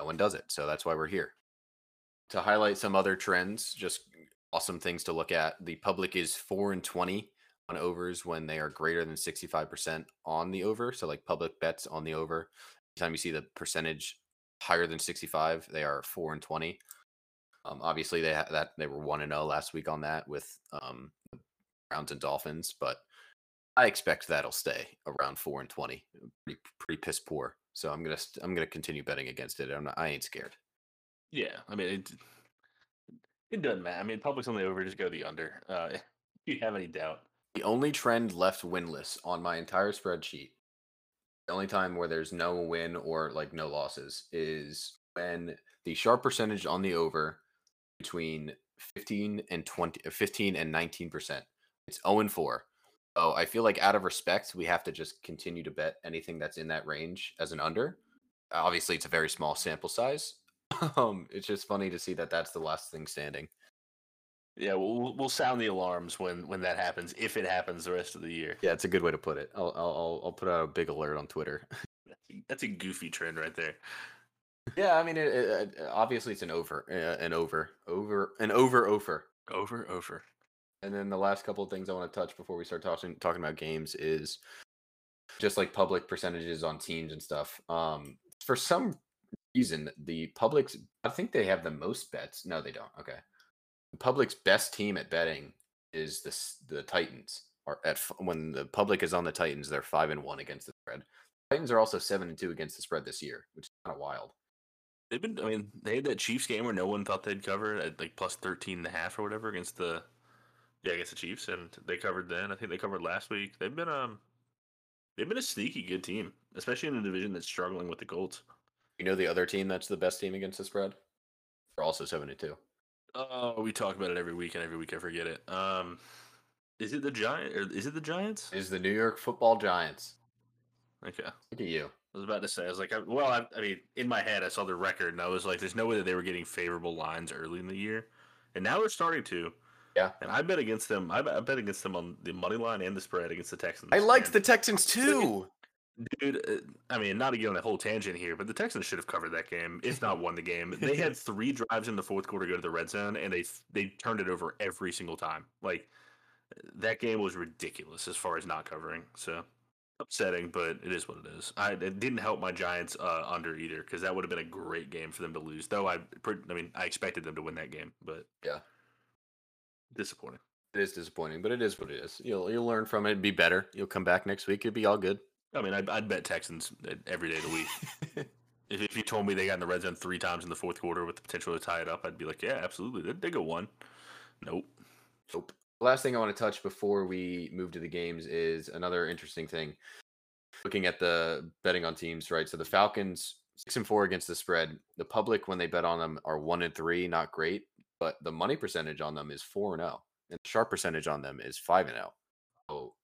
no one does it, so that's why we're here to highlight some other trends. Just awesome things to look at. The public is four and twenty on overs when they are greater than sixty five percent on the over. So like public bets on the over. Anytime you see the percentage higher than sixty five, they are four and twenty. Um, obviously, they had that they were one and zero last week on that with um, the Browns and Dolphins, but I expect that'll stay around four and twenty. Pretty pretty piss poor. So I'm gonna st- I'm gonna continue betting against it. I'm not, I ain't scared. yeah, I mean it. It doesn't matter. I mean, public's on the over. Just go the under. Uh, if you have any doubt. The only trend left winless on my entire spreadsheet, the only time where there's no win or like no losses is when the sharp percentage on the over between 15 and 20 uh, 15 and 19 percent. It's 0 and 4 oh i feel like out of respect we have to just continue to bet anything that's in that range as an under. Obviously it's a very small sample size. Um it's just funny to see that that's the last thing standing. Yeah, we'll we'll- sound the alarms when when that happens, if it happens the rest of the year. yeah it's a good way to put it. I'll, I'll- I'll put out a big alert on twitter. That's a goofy trend right there. Yeah i mean it, it, it- obviously it's an over uh, an over over an over over Over, over. And then the last couple of things I want to touch before we start talking talking about games is just like public percentages on teams and stuff. Um, for some reason, the public's I think they have the most bets. No, they don't. Okay, the public's best team at betting is the s- the Titans. Are at f- when the public is on the Titans, they're five and one against the spread. Titans are also seven and two against the spread this year, which is kind of wild. They've been. I mean, they had that Chiefs game where no one thought they'd cover at like plus 13 and a half or whatever against the yeah against the Chiefs, and they covered then. I think they covered last week. They've been um they've been a sneaky good team, especially in a division that's struggling with the Colts. You know the other team that's the best team against the spread? They're also seven and two. Oh, we talk about it every week, and every week I forget it. Um, is it the Giant or is it the Giants? Is the New York Football Giants? Okay. Look at you. I was about to say, I was like, well, I, I mean, in my head, I saw the record, and I was like, there's no way that they were getting favorable lines early in the year, and now they're starting to. Yeah. And I bet against them. I bet, I bet against them on the money line and the spread against the Texans. I liked and the Texans too. Dude, uh, I mean, not to get on a whole tangent here, but the Texans should have covered that game, if not won the game. They had three drives in the fourth quarter go to the red zone, and they they turned it over every single time. Like that game was ridiculous as far as not covering. So upsetting, but it is what it is. I it didn't help my Giants uh, under either because that would have been a great game for them to lose. Though I, I mean, I expected them to win that game, but Yeah. disappointing. It is disappointing, but it is what it is. You'll you'll learn from it, be better. You'll come back next week. It'll be all good. I mean, I'd, I'd bet Texans every day of the week. if, if you told me they got in the red zone three times in the fourth quarter with the potential to tie it up, I'd be like, yeah, absolutely. They, they go one. Nope. Nope. Last thing I want to touch before we move to the games is another interesting thing. Looking at the betting on teams, right? So the Falcons six and four against the spread. The public, when they bet on them, are one and three, not great, but the money percentage on them is four and zero, and the sharp percentage on them is five and zero. So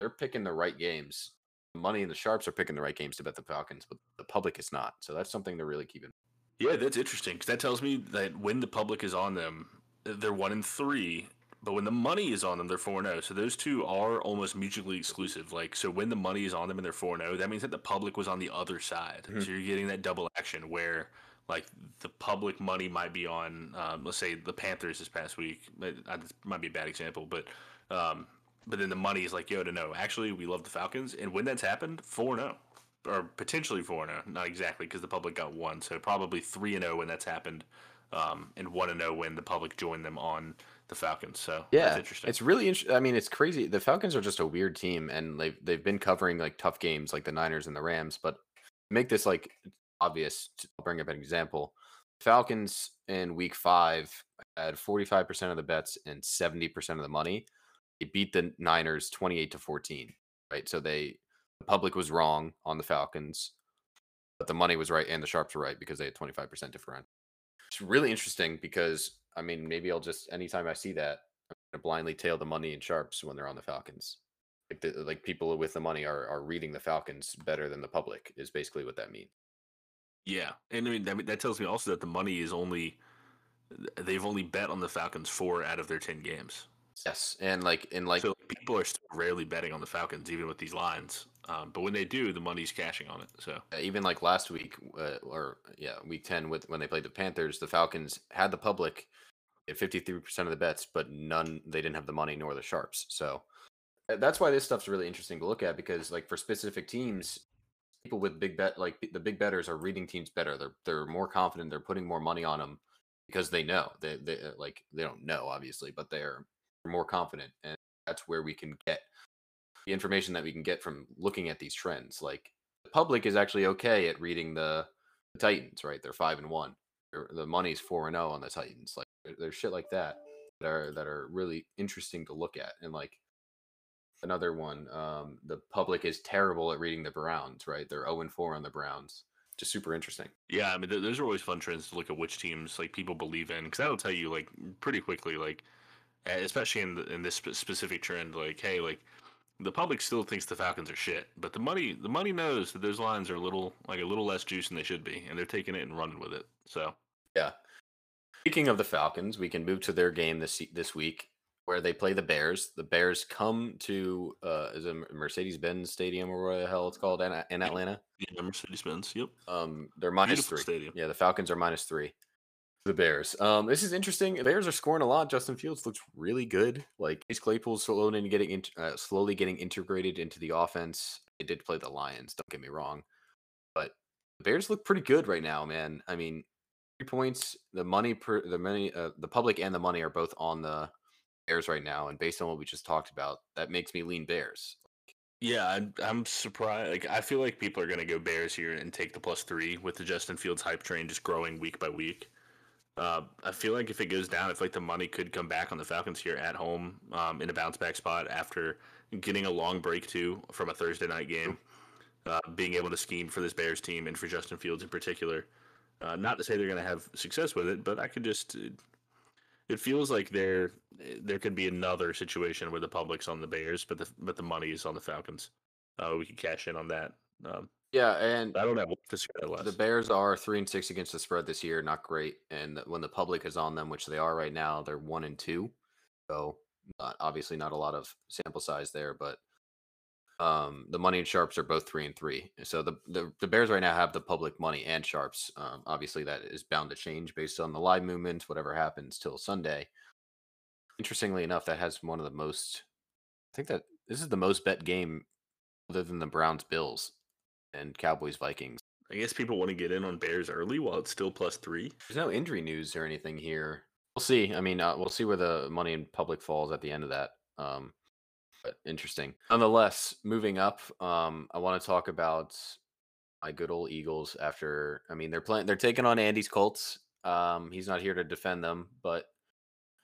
they're picking the right games. The money and the sharps are picking the right games to bet the Falcons, but the public is not. So that's something to really keep in. Yeah, that's interesting because that tells me that when the public is on them, they're one and three, but when the money is on them, they're 4 0. So those two are almost mutually exclusive. Like, so when the money is on them and they're 4 0, that means that the public was on the other side. Mhm. So you're getting that double action where, like, the public money might be on, um, let's say, the Panthers this past week. It, it might be a bad example, but. Um, but then the money is like, yo, to know. Actually, we love the Falcons. And when that's happened, 4 0 or potentially 4 0. Not exactly because the public got one. So probably 3 0 when that's happened. Um, and 1 0 when the public joined them on the Falcons. So Yeah, interesting. it's really interesting. I mean, it's crazy. The Falcons are just a weird team, and they've they've been covering like tough games, like the Niners and the Rams. But make this like obvious, to I'll bring up an example. Falcons in Week Five had forty five percent of the bets and seventy percent of the money. They beat the Niners twenty eight to fourteen. Right, so they the public was wrong on the Falcons, but the money was right and the sharps were right because they had twenty five percent different. It's really interesting because I mean, maybe I'll just anytime I see that, I'm gonna blindly tail the money and sharps when they're on the Falcons. Like, the, like people with the money are are reading the Falcons better than the public is basically what that means. yeah. And I mean, that, that tells me also that the money is only, they've only bet on the Falcons four out of their 10 games. Yes, and like and like so people are still rarely betting on the Falcons, even with these lines. Um, but when they do, the money's cashing on it. So even like last week uh, or yeah, week ten with when they played the Panthers, the Falcons had the public at fifty three percent of the bets, but none they didn't have the money nor the sharps. So uh, that's why this stuff's really interesting to look at because like for specific teams, people with big bet like the big betters are reading teams better. They're they're more confident. They're putting more money on them because they know they they uh, like they don't know obviously, but they're more confident, and that's where we can get the information that we can get from looking at these trends. Like the public is actually okay at reading the, the Titans, right? They're five and one. The money's four and zero on the Titans. Like there's shit like that that are that are really interesting to look at. And like another one, um, the public is terrible at reading the Browns, right? They're zero and four on the Browns. Just super interesting. yeah, I mean, th- those are always fun trends to look at which teams like people believe in because that'll tell you like pretty quickly, like especially in the, in this spe- specific trend, like hey, like the public still thinks the Falcons are shit, but the money the money knows that those lines are a little like a little less juice than they should be, and they're taking it and running with it. So Yeah. Speaking of the Falcons, we can move to their game this this week where they play the Bears. The Bears come to uh is it Mercedes Benz Stadium or what the hell it's called in, in Atlanta. yeah, Mercedes Benz. Yep, Um, they're minus beautiful three. stadium. Yeah, the Falcons are minus three. The Bears. Um, this is interesting. The Bears are scoring a lot. Justin Fields looks really good. Like Chase Claypool's slowly getting in, uh, slowly getting integrated into the offense. They did play the Lions. Don't get me wrong, but the Bears look pretty good right now, man. I mean, three points. The money per the money, uh, the public and the money are both on the Bears right now. And based on what we just talked about, that makes me lean Bears. Yeah, I'm, I'm surprised. Like, I feel like people are going to go Bears here and take the plus three with the Justin Fields hype train just growing week by week. Uh, I feel like if it goes down, I feel like the money could come back on the Falcons here at home um, in a bounce back spot after getting a long break too from a Thursday night game, uh, being able to scheme for this Bears team and for Justin Fields in particular. Uh, not to say they're going to have success with it, but I could just. It, it feels like there there could be another situation where the public's on the Bears, but the but the money is on the Falcons. Uh, we could cash in on that. Um, Yeah, and I don't know what to say that less. The Bears are three and six against the spread this year, not great. And when the public is on them, which they are right now, they're one and two. So not, obviously not a lot of sample size there, but Um, the money and sharps are both three and three. So the, the the Bears right now have the public money and sharps. Um, obviously, that is bound to change based on the live movement, whatever happens till Sunday. Interestingly enough, that has one of the most. I think that this is the most bet game, other than the Browns Bills and Cowboys Vikings. I guess people want to get in on Bears early while it's still plus three. There's no injury news or anything here. We'll see. I mean, uh, we'll see where the money in public falls at the end of that. Um, but interesting. Nonetheless, moving up, um, I want to talk about my good old Eagles. After, I mean, they're playing, they're taking on Andy's Colts. Um, he's not here to defend them, but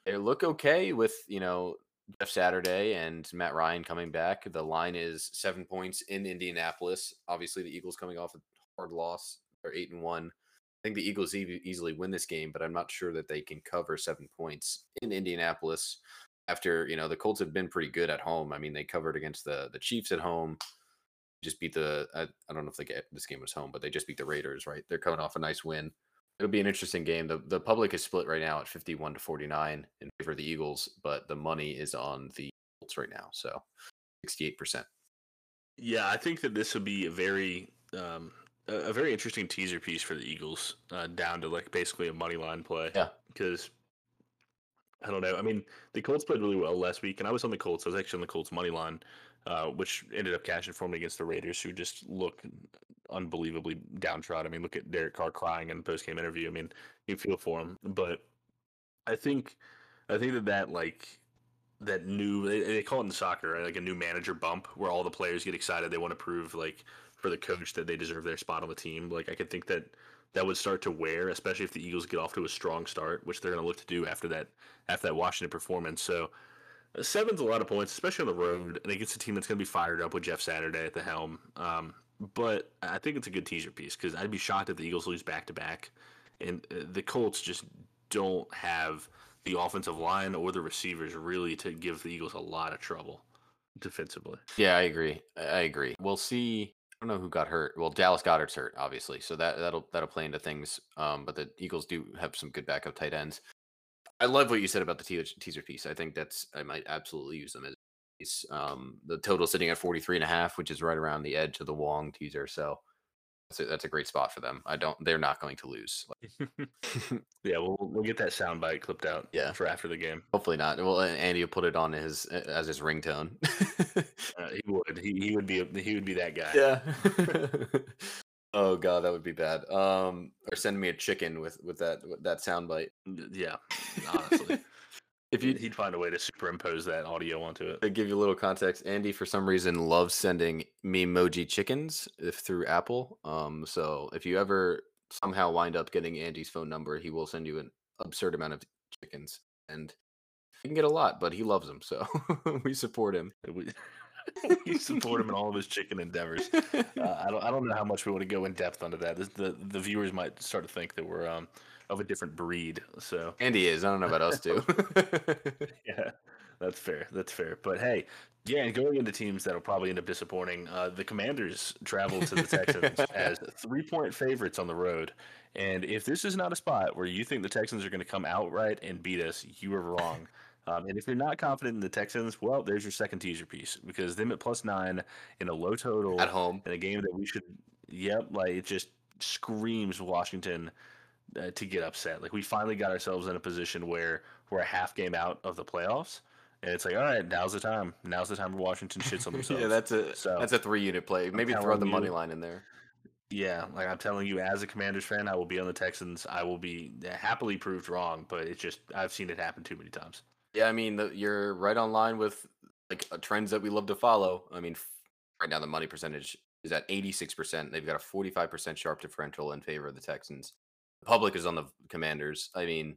they look okay with you know Jeff Saturday and Matt Ryan coming back. The line is seven points in Indianapolis. Obviously, the Eagles coming off a hard loss. They're eight and one. I think the Eagles e- easily win this game, but I'm not sure that they can cover seven points in Indianapolis. After you know the Colts have been pretty good at home. I mean, they covered against the the Chiefs at home. Just beat the I, I don't know if they get this game was home, but they just beat the Raiders. Right, they're coming off a nice win. It'll be an interesting game. The the public is split right now at 51 to 49 in favor of the Eagles, but the money is on the Colts right now. So 68%. Yeah, I think that this would be a very um, a, very interesting teaser piece for the Eagles, uh, down to like basically a money line play. Yeah. because I don't know. I mean, the Colts played really well last week, and I was on the Colts. I was actually on the Colts money line, uh, which ended up cashing for me against the Raiders, who just look unbelievably downtrodden. I mean, look at Derek Carr crying in the post game interview. I mean, you feel for him, but I think I think that that like that new they, they call it in soccer right? like a new manager bump where all the players get excited they want to prove like for the coach that they deserve their spot on the team like i could think that that would start to wear especially if the eagles get off to a strong start which they're going to look to do after that after that washington performance so seven's a lot of points especially on the road and against a team that's going to be fired up with jeff saturday at the helm um, but i think it's a good teaser piece because i'd be shocked if the eagles lose back to back and uh, the colts just don't have the offensive line or the receivers really to give the Eagles a lot of trouble defensively. Yeah, I agree. I agree. We'll see. I don't know who got hurt. Well, Dallas Goedert's hurt, obviously, so that that'll that'll play into things. Um, but the Eagles do have some good backup tight ends. I love what you said about the teaser, teaser piece. I think that's I might absolutely use them as piece. Um, the total sitting at 43 and a half, which is right around the edge of the Wong teaser. So that's a, that's a great spot for them. I don't. They're not going to lose. yeah, we'll we'll get that soundbite clipped out. Yeah. for after the game. Hopefully not. Well, Andy will put it on his as his ringtone. Uh, he would. He, he would be. He would be that guy. Yeah. oh god, that would be bad. Um, or send me a chicken with with that with that soundbite. Yeah. Honestly, If you he'd find a way to superimpose that audio onto it. to give you a little context, Andy for some reason loves sending me emoji chickens if through Apple. Um, so if you ever somehow wind up getting Andy's phone number, he will send you an absurd amount of chickens, and you can get a lot, but he loves them, so we support him. We support him in all of his chicken endeavors. Uh, I don't. I don't know how much we want to go in depth onto that. This, the the viewers might start to think that we're um of a different breed. So Andy is. I don't know about us too. yeah, that's fair. That's fair. But hey, yeah, and going into teams that'll probably end up disappointing, uh, the Commanders travel to the Texans as three point favorites on the road. And if this is not a spot where you think the Texans are going to come outright and beat us, you are wrong. Um, and if you're not confident in the Texans, well, there's your second teaser piece because them at plus nine in a low total At home. in a game that we should, yep, like it just screams Washington uh, to get upset. Like we finally got ourselves in a position where we're a half game out of the playoffs, and it's like, all right, now's the time. Now's the time where Washington shits on themselves. yeah, that's a So, that's a three unit play. Maybe throw the money line in there. yeah. Like I'm telling you, as a Commanders fan, I will be on the Texans. I will be happily proved wrong, but it's just I've seen it happen too many times. Yeah, I mean, the, you're right on line with like uh, trends that we love to follow. I mean, f- right now the money percentage is at 86%. They've got a 45% sharp differential in favor of the Texans. The public is on the Commanders. I mean,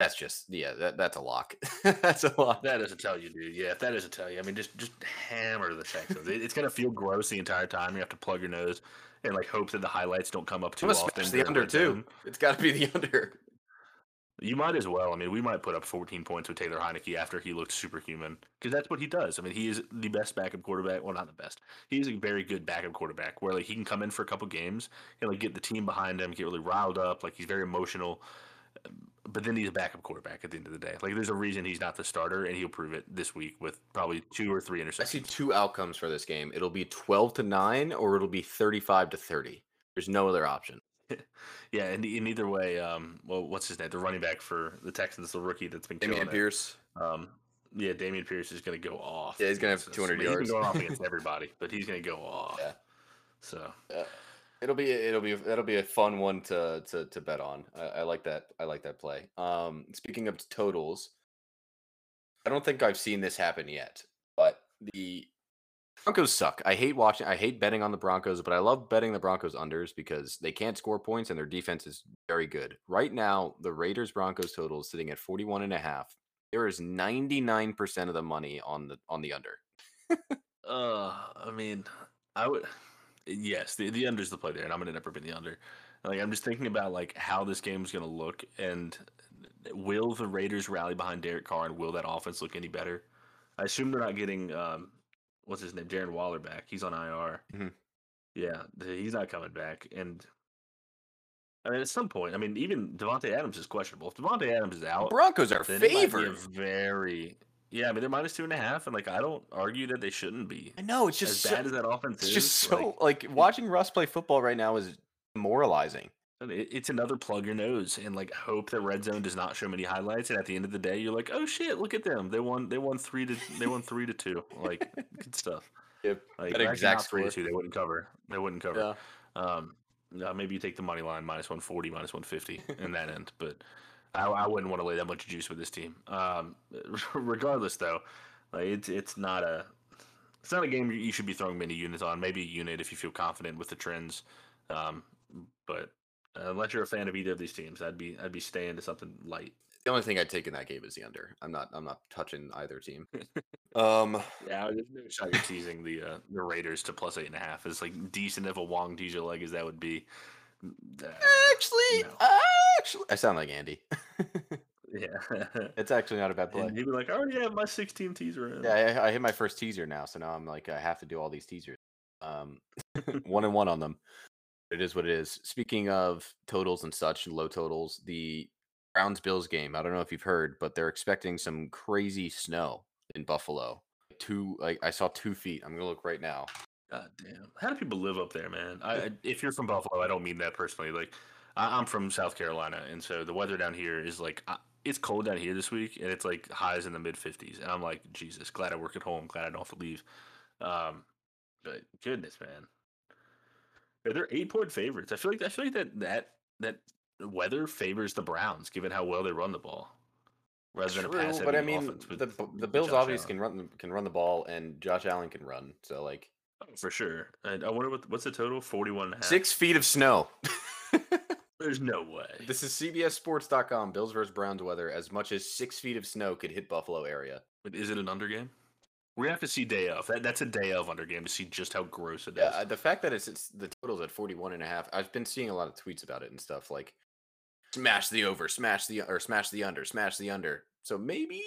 that's just yeah, that, that's a lock. that's a lock. That doesn't tell you, dude. Yeah, if that doesn't tell you, I mean, just just hammer the Texans. It- it's gonna feel gross the entire time. You have to plug your nose and like hope that the highlights don't come up too I'm often. the under too. It's got to be the under. You might as well. I mean, we might put up 14 points with Taylor Heinicke after he looked superhuman because that's what he does. I mean, he is the best backup quarterback. Well, not the best. He's a very good backup quarterback where like he can come in for a couple games and like get the team behind him, get really riled up. Like he's very emotional. but then he's a backup quarterback at the end of the day. Like there's a reason he's not the starter, and he'll prove it this week with probably two or three interceptions. I see two outcomes for this game. It'll be twelve to nine, or it'll be thirty-five to thirty. There's no other option. yeah, and in either way, um, well, what's his name? The running back for the Texans, the rookie that's been Dameon Pierce. Um, yeah, Dameon Pierce is going to go off. Yeah, he's going to have 200 yards. He's going off against everybody, but he's going to go off. Yeah. So uh, it'll be it'll be that'll be a fun one to to to bet on. I, I like that. I like that play. Um, speaking of totals, I don't think I've seen this happen yet, but the Broncos suck. I hate watching. I hate betting on the Broncos, but I love betting the Broncos unders because they can't score points and their defense is very good. Right now, the Raiders Broncos total is sitting at 41 and a half. There is 99% of the money on the on the under. uh, I mean, I would yes, the the under's the play there and I'm going to never bet the under. Like I'm just thinking about like how this game is going to look and will the Raiders rally behind Derek Carr and will that offense look any better? I assume they're not getting um, what's his name, Darren Waller back. He's on IR. Mm-hmm. Yeah, he's not coming back. And I mean, at some point, I mean, even Davante Adams is questionable. If Davante Adams is out, Broncos are favored. Very. Yeah, I mean they're minus two and a half, and like I don't argue that they shouldn't be. I know it's just as so, bad as that offense it's is. just so like, like watching Russ play football right now is demoralizing. It's another plug your nose and like hope that red zone does not show many highlights. And at the end of the day, you're like, oh shit, look at them. They won. They won three to. They won three to two. Like good stuff. Yep. Like that exact three to two. They wouldn't cover. They wouldn't cover. Yeah. Um, uh, maybe you take the money line minus one forty, minus one fifty in that end, but I, I, wouldn't want to lay that much juice with this team. Um, regardless, though, like it's it's not a it's not a game you should be throwing many units on. Maybe a unit if you feel confident with the trends. Um, but uh, unless you're a fan of either of these teams, I'd be I'd be staying to something light. The only thing I'd take in that game is the under. I'm not I'm not touching either team. um, yeah, there's no shot you're teasing the uh, the Raiders to plus eight and a half. It's like decent if a Wong DJ leg as that would be. Uh, actually, no. actually, I sound like Andy. yeah, it's actually not a bad play. And he'd be like, "I already have my 16 teaser." In. Yeah, I, I hit my first teaser now, so now I'm like, I have to do all these teasers. Um, one and one on them it is what it is. Speaking of totals and such, and low totals, the Browns Bills game. I don't know if you've heard, but they're expecting some crazy snow in Buffalo. Two, like I saw two feet. I'm gonna look right now. God damn! How do people live up there, man? I, if you're from Buffalo, I don't mean that personally. Like, I, am from South Carolina, and so the weather down here is like it's cold down here this week, and it's like highs in the mid 50s, and I'm like, Jesus, glad I work at home, glad I don't have to leave. Um, but goodness, man, they're eight point favorites. I feel like I feel like that that that weather favors the Browns, given how well they run the ball. Rather than a pass but I mean, the the Bills obviously can run can run the ball, and Josh Allen can run. So like, oh, for sure. And I wonder what what's the total? Forty one. Six feet of snow. There's no way. This is CBSSports.com. Bills versus Browns weather. As much as six feet of snow could hit Buffalo area. But is it an under game? We have to see day of. That, that's a day of under game to see just how gross it is. yeah. Uh, the fact that it's, it's the total's at 41 and a half. I've been seeing a lot of tweets about it and stuff like smash the over, smash the or smash the under, smash the under. So maybe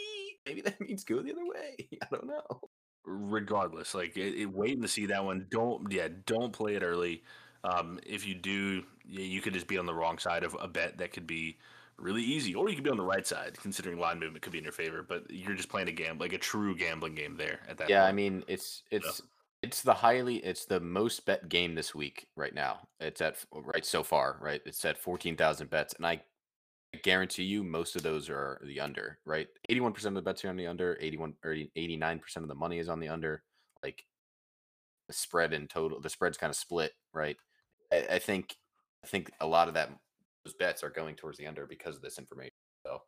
maybe that means go the other way. I don't know. Regardless, like it, it, waiting to see that one. Don't yeah, don't play it early. Um, if you do, you could just be on the wrong side of a bet that could be really easy, or you could be on the right side, considering line movement could be in your favor. But you're just playing a game, like a true gambling game there at that. Yeah, point. I mean, it's it's it's the highly it's the most bet game this week right now. It's at right so far, right? It's at fourteen thousand bets, and I guarantee you most of those are the under, right? Eighty one percent of the bets are on the under. Eighty one or eighty nine percent of the money is on the under. Like the spread in total, the spread's kind of split, right? I, I think I think a lot of that bets are going towards the under because of this information. So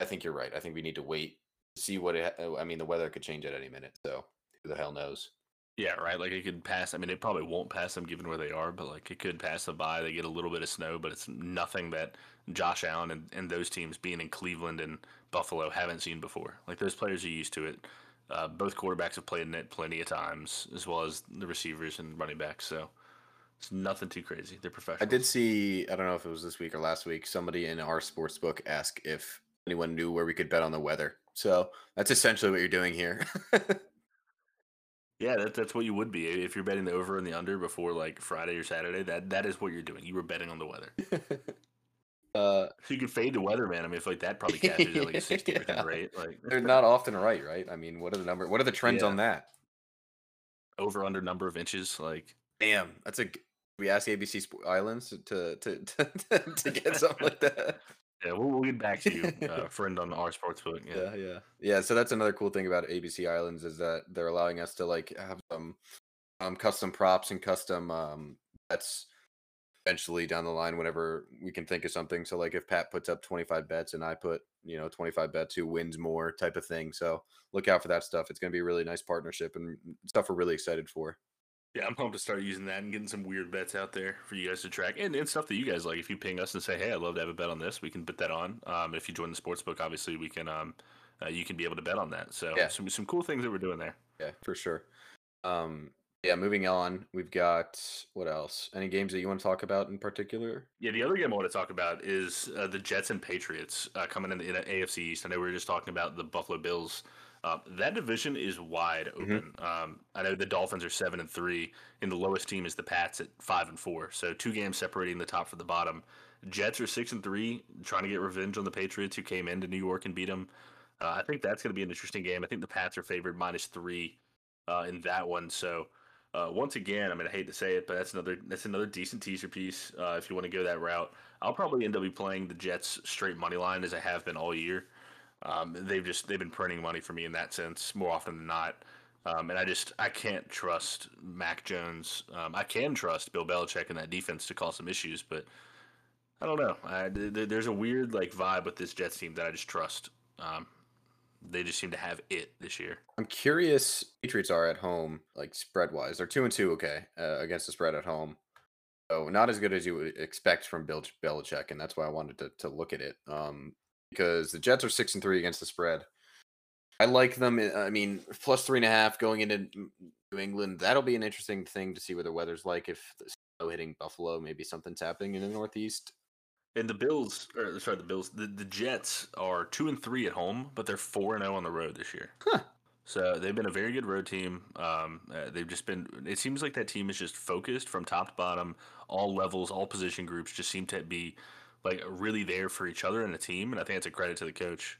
I think you're right. I think we need to wait to see what it. I mean, the weather could change at any minute. So who the hell knows? Yeah, right. Like it could pass. I mean, it probably won't pass them given where they are, but like it could pass them by. They get a little bit of snow, but it's nothing that Josh Allen and, and those teams being in Cleveland and Buffalo haven't seen before. Like those players are used to it. Uh, both quarterbacks have played in it plenty of times, as well as the receivers and running backs. So it's nothing too crazy. They're professional. I did see. I don't know if it was this week or last week. Somebody in our sports book asked if anyone knew where we could bet on the weather. So that's essentially what you're doing here. yeah, that, that's what you would be if you're betting the over and the under before like Friday or Saturday. That that is what you're doing. You were betting on the weather. Uh, So you could fade the weather, man. I mean, I feel like that probably catches at like a sixty Yeah. percent rate. Like they're not often right, right? I mean, what are the number? What are the trends Yeah. on that? over under number of inches. Like Damn, that's a. We ask ABC Sp- Islands to to to, to, get something like that. yeah, we'll, we'll get back to you, uh, friend on our sportsbook. Yeah. Yeah, yeah, yeah. So that's another cool thing about ABC Islands is that they're allowing us to like have some um custom props and custom um bets eventually down the line whenever we can think of something. So like if Pat puts up 25 bets and I put, you know, 25 bets who wins more type of thing. So look out for that stuff. It's going to be a really nice partnership and stuff we're really excited for. Yeah, I'm pumped to start using that and getting some weird bets out there for you guys to track and, and stuff that you guys like. If you ping us and say, "Hey, I'd love to have a bet on this," we can put that on. Um, if you join the sports book, obviously we can. Um, uh, you can be able to bet on that. So Yeah. some some cool things that we're doing there. Yeah, for sure. Um yeah, moving on, we've got what else? Any games that you want to talk about in particular? Yeah, the other game I want to talk about is uh, the Jets and Patriots uh, coming in the, in the AFC East. I know we were just talking about the Buffalo Bills. Uh, that division is wide open. Um, I know the Dolphins are seven and three, and the lowest team is the Pats at five and four. So two games separating the top from the bottom. Jets are six and three, trying to get revenge on the Patriots who came into New York and beat them. Uh, I think that's going to be an interesting game. I think the Pats are favored minus three uh, in that one. So uh, once again, I mean, I hate to say it, but that's another that's another decent teaser piece. Uh, if you want to go that route, I'll probably end up be playing the Jets straight money line as I have been all year. Um, they've just they've been printing money for me in that sense more often than not. Um, and I just I can't trust Mac Jones. Um, I can trust Bill Belichick in that defense to cause some issues, but I don't know. I, th- there's a weird like vibe with this Jets team that I just trust. Um, they just seem to have it this year. I'm curious. Patriots are at home, like spread wise. They're two and two, okay, uh, against the spread at home. So not as good as you would expect from Bill Belichick, and that's why I wanted to to look at it. Um, because the Jets are six and three against the spread. I like them. uh, I mean, plus three and a half going into New England. That'll be an interesting thing to see what the weather's like. If the snow hitting Buffalo, maybe something's happening in the Northeast. And the Bills, or sorry, the Bills, the, the Jets are two and three at home, but they're four and zero on the road this year. Huh. So they've been a very good road team. Um, uh, they've just been. It seems like that team is just focused from top to bottom. All levels, all position groups just seem to be like really there for each other in a team, and I think it's a credit to the coach.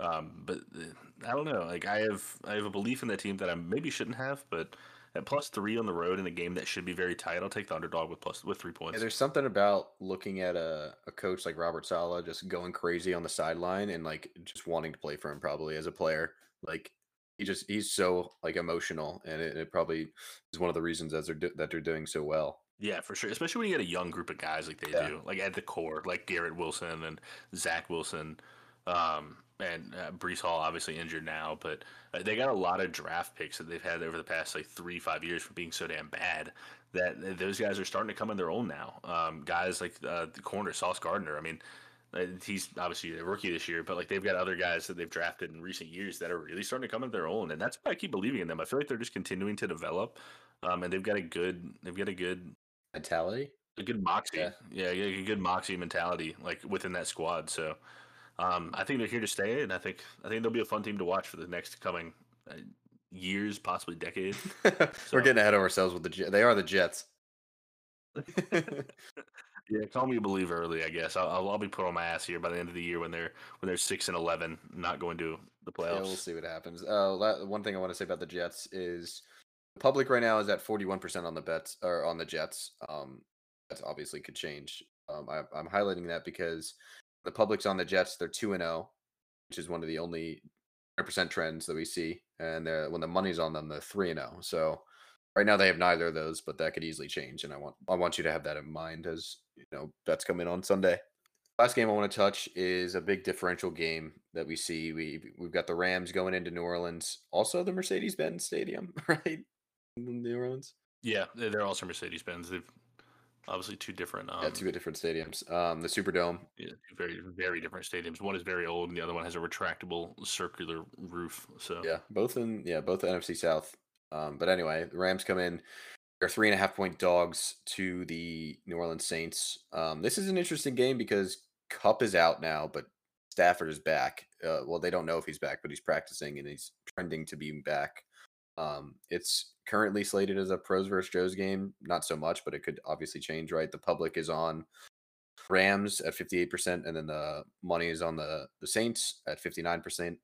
Um, but uh, I don't know. Like I have, I have a belief in the team that I maybe shouldn't have, but at plus three on the road in a game that should be very tight, I'll take the underdog with plus with three Yeah, points. there's something about looking at a, a coach like Robert Saleh just going crazy on the sideline and like just wanting to play for him probably as a player. Like he just he's so like emotional and it, it probably is one of the reasons that they're do, that they're doing so well. Yeah, for sure. Especially when you get a young group of guys like they Yeah. do, like at the core, like Garrett Wilson and Zach Wilson, um, and uh, Breece Hall, obviously injured now, but uh, they got a lot of draft picks that they've had over the past like three, five years from being so damn bad that those guys are starting to come in their own now. Um, guys like uh, the corner Sauce Gardner. I mean, uh, he's obviously a rookie this year, but like they've got other guys that they've drafted in recent years that are really starting to come in their own, and that's why I keep believing in them. I feel like they're just continuing to develop, um, and they've got a good, they've got a good Mentality. a good moxie. Yeah. Yeah, yeah, a good moxie mentality like within that squad. So um, I think they're here to stay, and I think I think they'll be a fun team to watch for the next coming uh, years, possibly decade. We're getting ahead of ourselves with the they are the Jets. yeah, call me a believer early. I guess I'll, I'll, I'll be put on my ass here by the end of the year when they're when they're six and eleven, not going to the Yeah, playoffs. we'll see what happens. Uh, one thing I want to say about the Jets is public right now is at 41% on the bets or on the Jets. Um, that obviously could change. Um, I, I'm highlighting that because the public's on the Jets. They're two and zero, which is one of the only 100% trends that we see. And when the money's on them, they're three and zero. So right now they have neither of those, but that could easily change. And I want I want you to have that in mind as you know bets come in on Sunday. Last game I want to touch is a big differential game that we see. We we've got the Rams going into New Orleans, also the Mercedes-Benz Stadium, right? In New Orleans. Yeah, they're they're also Mercedes Benz. They've obviously two different. Um, yeah, two different stadiums. Um, the Superdome. yeah, two very very different stadiums. One is very old, and the other one has a retractable circular roof. So Yeah, both in yeah, both the NFC South. Um, but anyway, the Rams come in. They're three and a half point dogs to the New Orleans Saints. Um, this is an interesting game because Kupp is out now, but Stafford is back. Uh, well, they don't know if he's back, but he's practicing and he's trending to be back. Um, it's currently slated as a pros versus Joes game. Not so much, but it could obviously change, right? The public is on Rams at 58%, and then the money is on the, the Saints at 59%.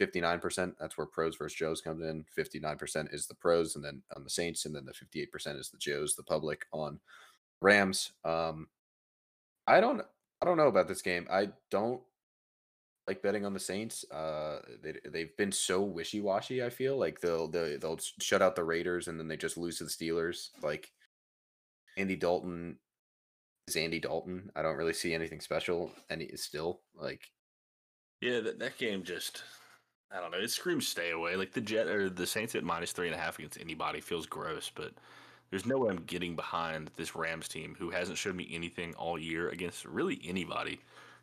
59%. That's where pros versus Joes comes in. 59% is the pros, and then on the Saints, and then the 58% is the Joes, the public on Rams. Um, I don't I don't know about this game. I don't like betting on the Saints. Uh, they they've been so wishy washy. I feel like they'll they'll they'll shut out the Raiders and then they just lose to the Steelers. Like Andy Dalton is Andy Dalton. I don't really see anything special, and is still like. Yeah, that, that game just I don't know. It screams stay away. Like the Jet or the Saints at minus three and a half against anybody feels gross, but there's no way I'm getting behind this Rams team who hasn't showed me anything all year against really anybody.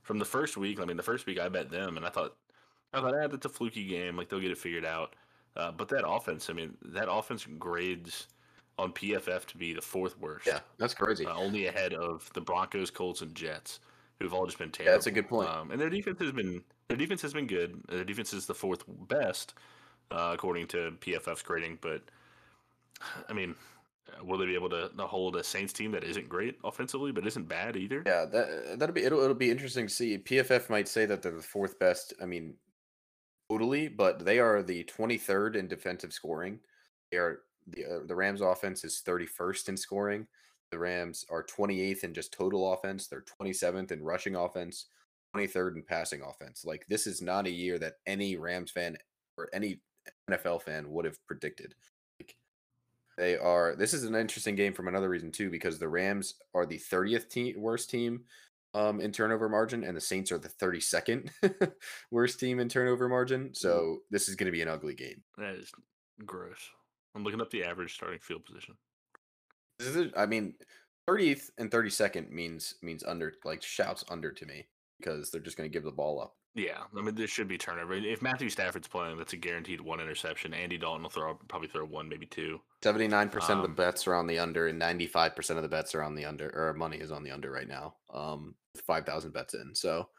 From the first week, I mean, the first week I bet them, and I thought, I thought, ah, that's a fluky game. Like they'll get it figured out. Uh, but that offense, I mean, that offense grades on PFF to be the fourth worst. Yeah, that's crazy. Uh, only ahead of the Broncos, Colts, and Jets, who've all just been terrible. Yeah, that's a good point. Um, and their defense has been their defense has been good. Their defense is the fourth best uh, according to PFF's grading. But I mean, will they be able to, to, hold a Saints team that isn't great offensively, but isn't bad either? Yeah, that that'll be it'll it'll be interesting to see. PFF might say that they're the fourth best. I mean, totally, but they are the 23rd in defensive scoring. They are the uh, the Rams offense is 31st in scoring. The Rams are 28th in just total offense. They're 27th in rushing offense, 23rd in passing offense. Like this is not a year that any Rams fan or any NFL fan would have predicted. They are. This is an interesting game from another reason too, because the Rams are the 30th team worst team um, in turnover margin, and the Saints are the 32nd worst team in turnover margin. So this is going to be an ugly game. That is gross. I'm looking up the average starting field position. This is, I mean, 30th and 32nd means means under like shouts under to me because they're just going to give the ball up. Yeah, I mean, this should be turnover. If Matthew Stafford's playing, that's a guaranteed one interception. Andy Dalton will throw probably throw one, maybe two. Seventy nine percent of the um bets are on the under, and ninety five percent of the bets are on the under, or money is on the under right now. Um, five thousand bets in, so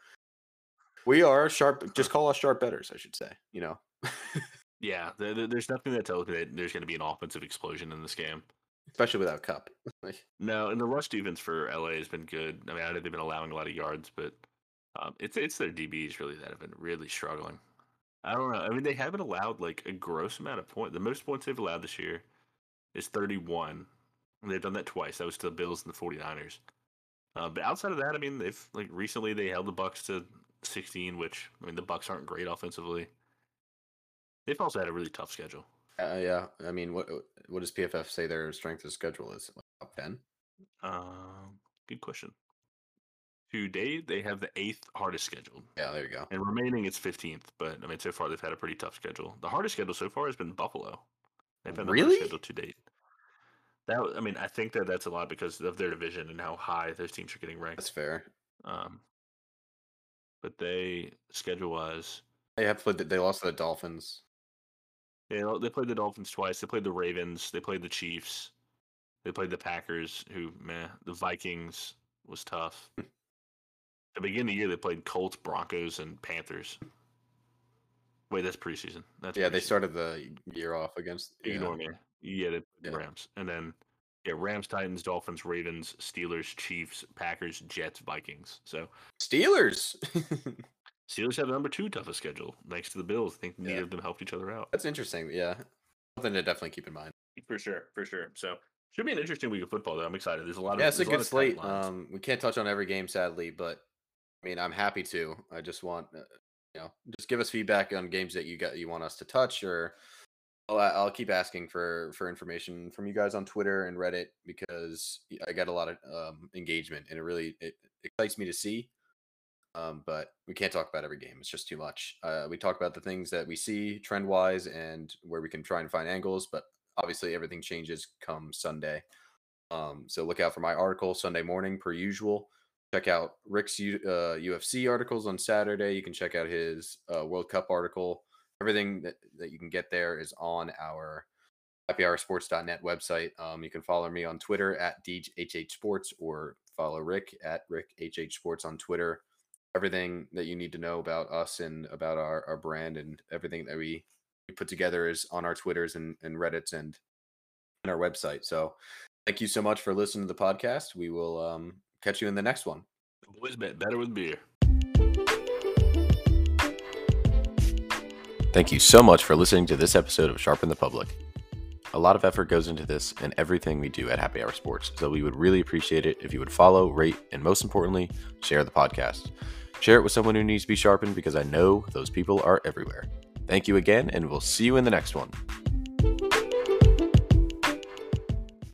we are sharp. Just call us sharp betters, I should say. You know. yeah, there's nothing that tells me that there's going to be an offensive explosion in this game, especially without Kupp. no, and the rush defense for LA has been good. I mean, I know they've been allowing a lot of yards, but um, it's it's their DBs really that have been really struggling. I don't know. I mean, they haven't allowed like a gross amount of points. The most points they've allowed this year is 31. And they've done that twice. That was to the Bills and the 49ers. Uh, but outside of that, I mean, they've like recently they held the Bucs to 16, which I mean the Bucs aren't great offensively. They've also had a really tough schedule. Uh, yeah, I mean, what what does PFF say their strength of schedule is? Like top 10? Um, good question. To date, they have the eighth hardest schedule. Yeah, there you go. And remaining, it's 15th. But I mean, so far they've had a pretty tough schedule. The hardest schedule so far has been Buffalo. They've had really schedule to date. That I mean, I think that that's a lot because of their division and how high those teams are getting ranked. That's fair. Um, but they schedule wise, they have played. The, they lost to the Dolphins. Yeah, they played the Dolphins twice. They played the Ravens. They played the Chiefs. They played the Packers. Who, man, the Vikings was tough. the beginning of the year, they played Colts, Broncos, and Panthers. Wait, that's preseason. That's yeah. Preseason. They started the year off against. Ignore yeah. me. Yeah, they yeah. Rams, and then yeah, Rams, Titans, Dolphins, Ravens, Steelers, Chiefs, Packers, Jets, Vikings. So Steelers. Steelers have the number two toughest schedule, thanks to the Bills. I think neither yeah. of them helped each other out. That's interesting. Yeah, something to definitely keep in mind. For sure, for sure. So should be an interesting week of football. Though I'm excited. There's a lot of yeah, it's a good slate. Um, we can't touch on every game, sadly, but I mean, I'm happy to. I just want, uh, you know, just give us feedback on games that you got you want us to touch, or I'll, I'll keep asking for for information from you guys on Twitter and Reddit because I got a lot of um, engagement and it really it excites me to see. Um, but we can't talk about every game; it's just too much. Uh, we talk about the things that we see trend wise and where we can try and find angles, but obviously everything changes come Sunday. Um, so look out for my article Sunday morning, per usual check out Rick's U, uh, UFC articles on Saturday. You can check out his uh, World Cup article. Everything that, that you can get there is on our happyhoursports.net website. Um, you can follow me on Twitter at DHH Sports or follow Rick at Rick HH Sports on Twitter. Everything that you need to know about us and about our, our brand and everything that we, we put together is on our Twitters and, and Reddits and, and our website. So thank you so much for listening to the podcast. We will um, catch you in the next one. The boys bet better with beer. Thank you so much for listening to this episode of Sharpen the Public. A lot of effort goes into this and everything we do at Happy Hour Sports, so we would really appreciate it if you would follow, rate, and most importantly, share the podcast. Share it with someone who needs to be sharpened because I know those people are everywhere. Thank you again, and we'll see you in the next one.